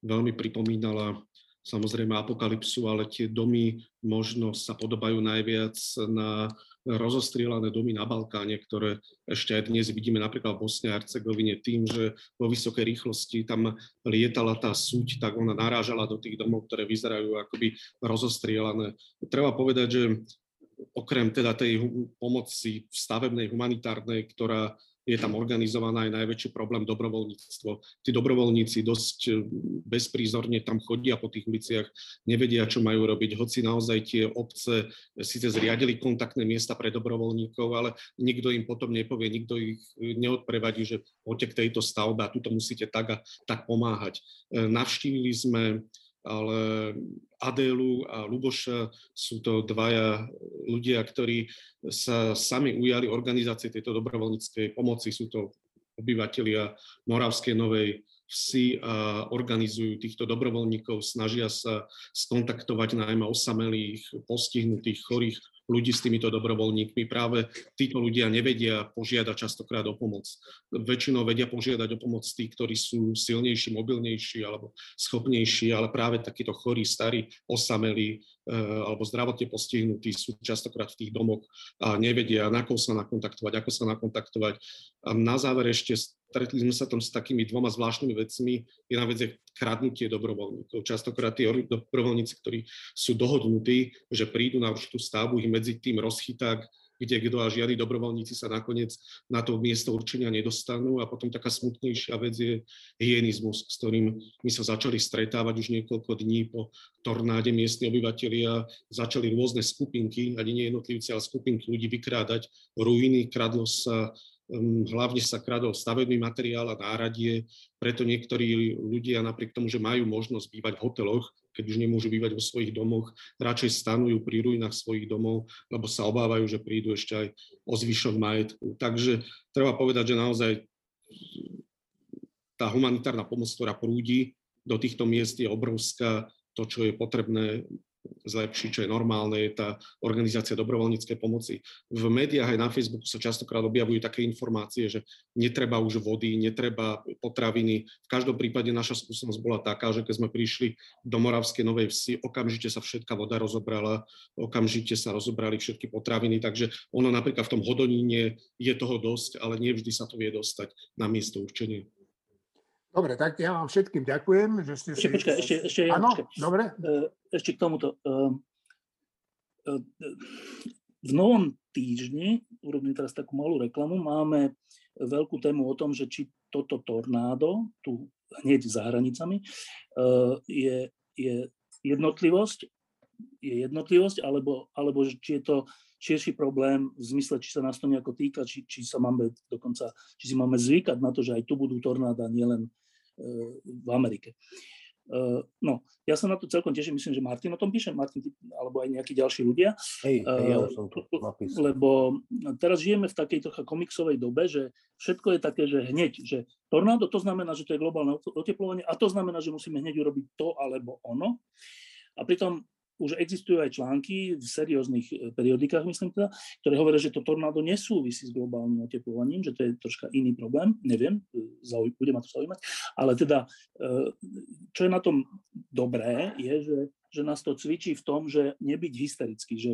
veľmi pripomínala samozrejme apokalypsu, ale tie domy možno sa podobajú najviac na rozostrielané domy na Balkáne, ktoré ešte aj dnes vidíme napríklad v Bosne a Hercegovine tým, že vo vysokej rýchlosti tam lietala tá súť, tak ona narážala do tých domov, ktoré vyzerajú akoby rozostrielané. Treba povedať, že okrem teda tej pomoci stavebnej, humanitárnej, ktorá je tam organizovaná aj najväčší problém dobrovoľníctvo. Tí dobrovoľníci dosť e, bezprízorne tam chodia po tých uliciach, nevedia, čo majú robiť, hoci naozaj tie obce síce zriadili kontaktné miesta pre dobrovoľníkov, ale nikto im potom nepovie, nikto ich neodprevadí, že poďte k tejto stavbe a tuto musíte tak a tak pomáhať. Navštívili sme ale Adélu a Luboša sú to dvaja ľudia, ktorí sa sami ujali organizácie tejto dobrovoľníckej pomoci. Sú to obyvateľia Moravskej Novej vsi a organizujú týchto dobrovoľníkov, snažia sa skontaktovať najmä osamelých, postihnutých, chorých ľudí s týmito dobrovoľníkmi. Práve títo ľudia nevedia požiadať častokrát o pomoc. Väčšinou vedia požiadať o pomoc tí, ktorí sú silnejší, mobilnejší alebo schopnejší, ale práve takíto chorí, starí, osamelí alebo zdravotne postihnutí sú častokrát v tých domoch a nevedia, na koho sa nakontaktovať, ako sa nakontaktovať. A na záver ešte stretli sme sa tam s takými dvoma zvláštnymi vecmi. Jedna vec je kradnutie dobrovoľníkov. Častokrát tí dobrovoľníci, ktorí sú dohodnutí, že prídu na určitú stavbu, ich medzi tým rozchytá, kde kto a žiadni dobrovoľníci sa nakoniec na to miesto určenia nedostanú. A potom taká smutnejšia vec je hyenizmus, s ktorým my sa začali stretávať už niekoľko dní po tornáde miestni obyvateľia. Začali rôzne skupinky, ani nie jednotlivci, ale skupinky ľudí vykrádať ruiny, kradlo sa hlavne sa kradol stavebný materiál a náradie, preto niektorí ľudia napriek tomu, že majú možnosť bývať v hoteloch, keď už nemôžu bývať vo svojich domoch, radšej stanujú pri ruinách svojich domov, lebo sa obávajú, že prídu ešte aj o zvyšok majetku. Takže treba povedať, že naozaj tá humanitárna pomoc, ktorá prúdi do týchto miest je obrovská. To, čo je potrebné zlepšiť, čo je normálne, je tá organizácia dobrovoľníckej pomoci. V médiách aj na Facebooku sa častokrát objavujú také informácie, že netreba už vody, netreba potraviny. V každom prípade naša skúsenosť bola taká, že keď sme prišli do Moravskej Novej Vsi, okamžite sa všetká voda rozobrala, okamžite sa rozobrali všetky potraviny, takže ono napríklad v tom Hodoníne je toho dosť, ale nie vždy sa to vie dostať na miesto určenie. Dobre, tak ja vám všetkým ďakujem, že ste ešte, si... Počkaj, ešte, ešte, Áno, počkaj. dobre. E, ešte k tomuto. E, e, v novom týždni, urobím teraz takú malú reklamu, máme veľkú tému o tom, že či toto tornádo, tu hneď za hranicami, je, je jednotlivosť, je jednotlivosť, alebo, alebo či je to širší problém v zmysle, či sa nás to nejako týka, či, či sa máme dokonca, či si máme zvykať na to, že aj tu budú tornáda, nielen v Amerike. No, ja sa na to celkom teším, myslím, že Martin o tom píše, Martin alebo aj nejakí ďalší ľudia. Hej, ja som to napísal. Lebo teraz žijeme v takej trocha komiksovej dobe, že všetko je také, že hneď, že tornádo to znamená, že to je globálne oteplovanie a to znamená, že musíme hneď urobiť to alebo ono. A pritom už existujú aj články v serióznych e, periodikách, myslím teda, ktoré hovoria, že to tornádo nesúvisí s globálnym oteplovaním, že to je troška iný problém, neviem, e, bude ma to zaujímať, ale teda, e, čo je na tom dobré, je, že, že nás to cvičí v tom, že nebyť hysterický, že,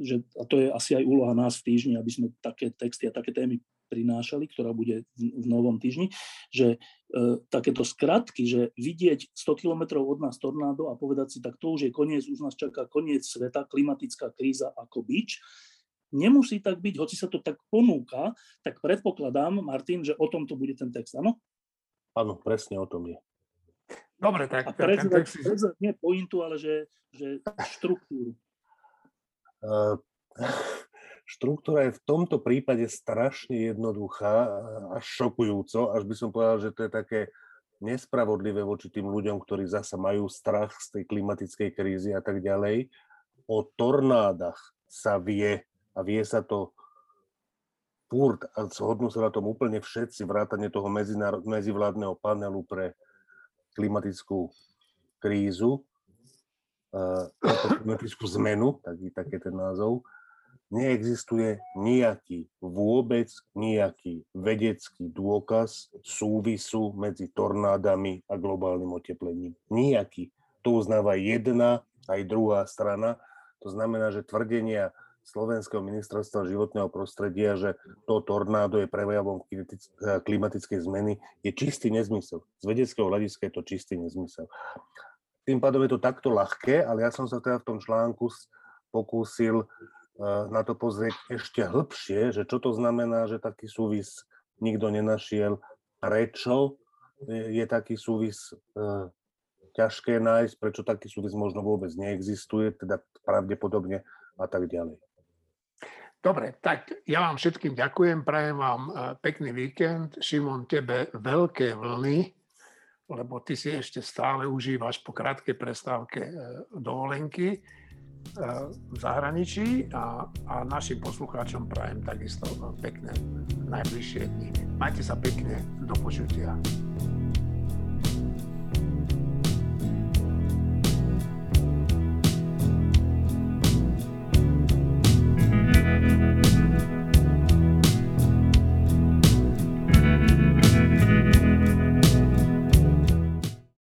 že, a to je asi aj úloha nás v týždni, aby sme také texty a také témy prinášali, ktorá bude v, v novom týždni, že e, takéto skratky, že vidieť 100 kilometrov od nás tornádo a povedať si, tak to už je koniec, už nás čaká koniec sveta, klimatická kríza ako bič, nemusí tak byť, hoci sa to tak ponúka, tak predpokladám, Martin, že o tom to bude ten text, áno? Áno, presne o tom je. Dobre, tak... A prezident, text... prezident nie pointu, ale že, že štruktúru. Uh, štruktúra je v tomto prípade strašne jednoduchá a šokujúco, až by som povedal, že to je také nespravodlivé voči tým ľuďom, ktorí zasa majú strach z tej klimatickej krízy a tak ďalej. O tornádach sa vie a vie sa to furt a zhodnú sa na tom úplne všetci, vrátane toho medzivládneho panelu pre klimatickú krízu, uh, klimatickú zmenu, taký, taký ten názov neexistuje nejaký, vôbec nejaký vedecký dôkaz súvisu medzi tornádami a globálnym oteplením. Nejaký. To uznáva jedna aj druhá strana. To znamená, že tvrdenia Slovenského ministerstva životného prostredia, že to tornádo je prejavom klimatickej zmeny, je čistý nezmysel. Z vedeckého hľadiska je to čistý nezmysel. Tým pádom je to takto ľahké, ale ja som sa teda v tom článku pokúsil na to pozrieť ešte hĺbšie, že čo to znamená, že taký súvis nikto nenašiel, prečo je taký súvis e, ťažké nájsť, prečo taký súvis možno vôbec neexistuje, teda pravdepodobne a tak ďalej. Dobre, tak ja vám všetkým ďakujem, prajem vám e, pekný víkend. Šimon, tebe veľké vlny, lebo ty si ešte stále užívaš po krátkej prestávke e, dovolenky v zahraničí a, a našim poslucháčom prajem takisto pekné najbližšie dni. Majte sa pekne, do počutia.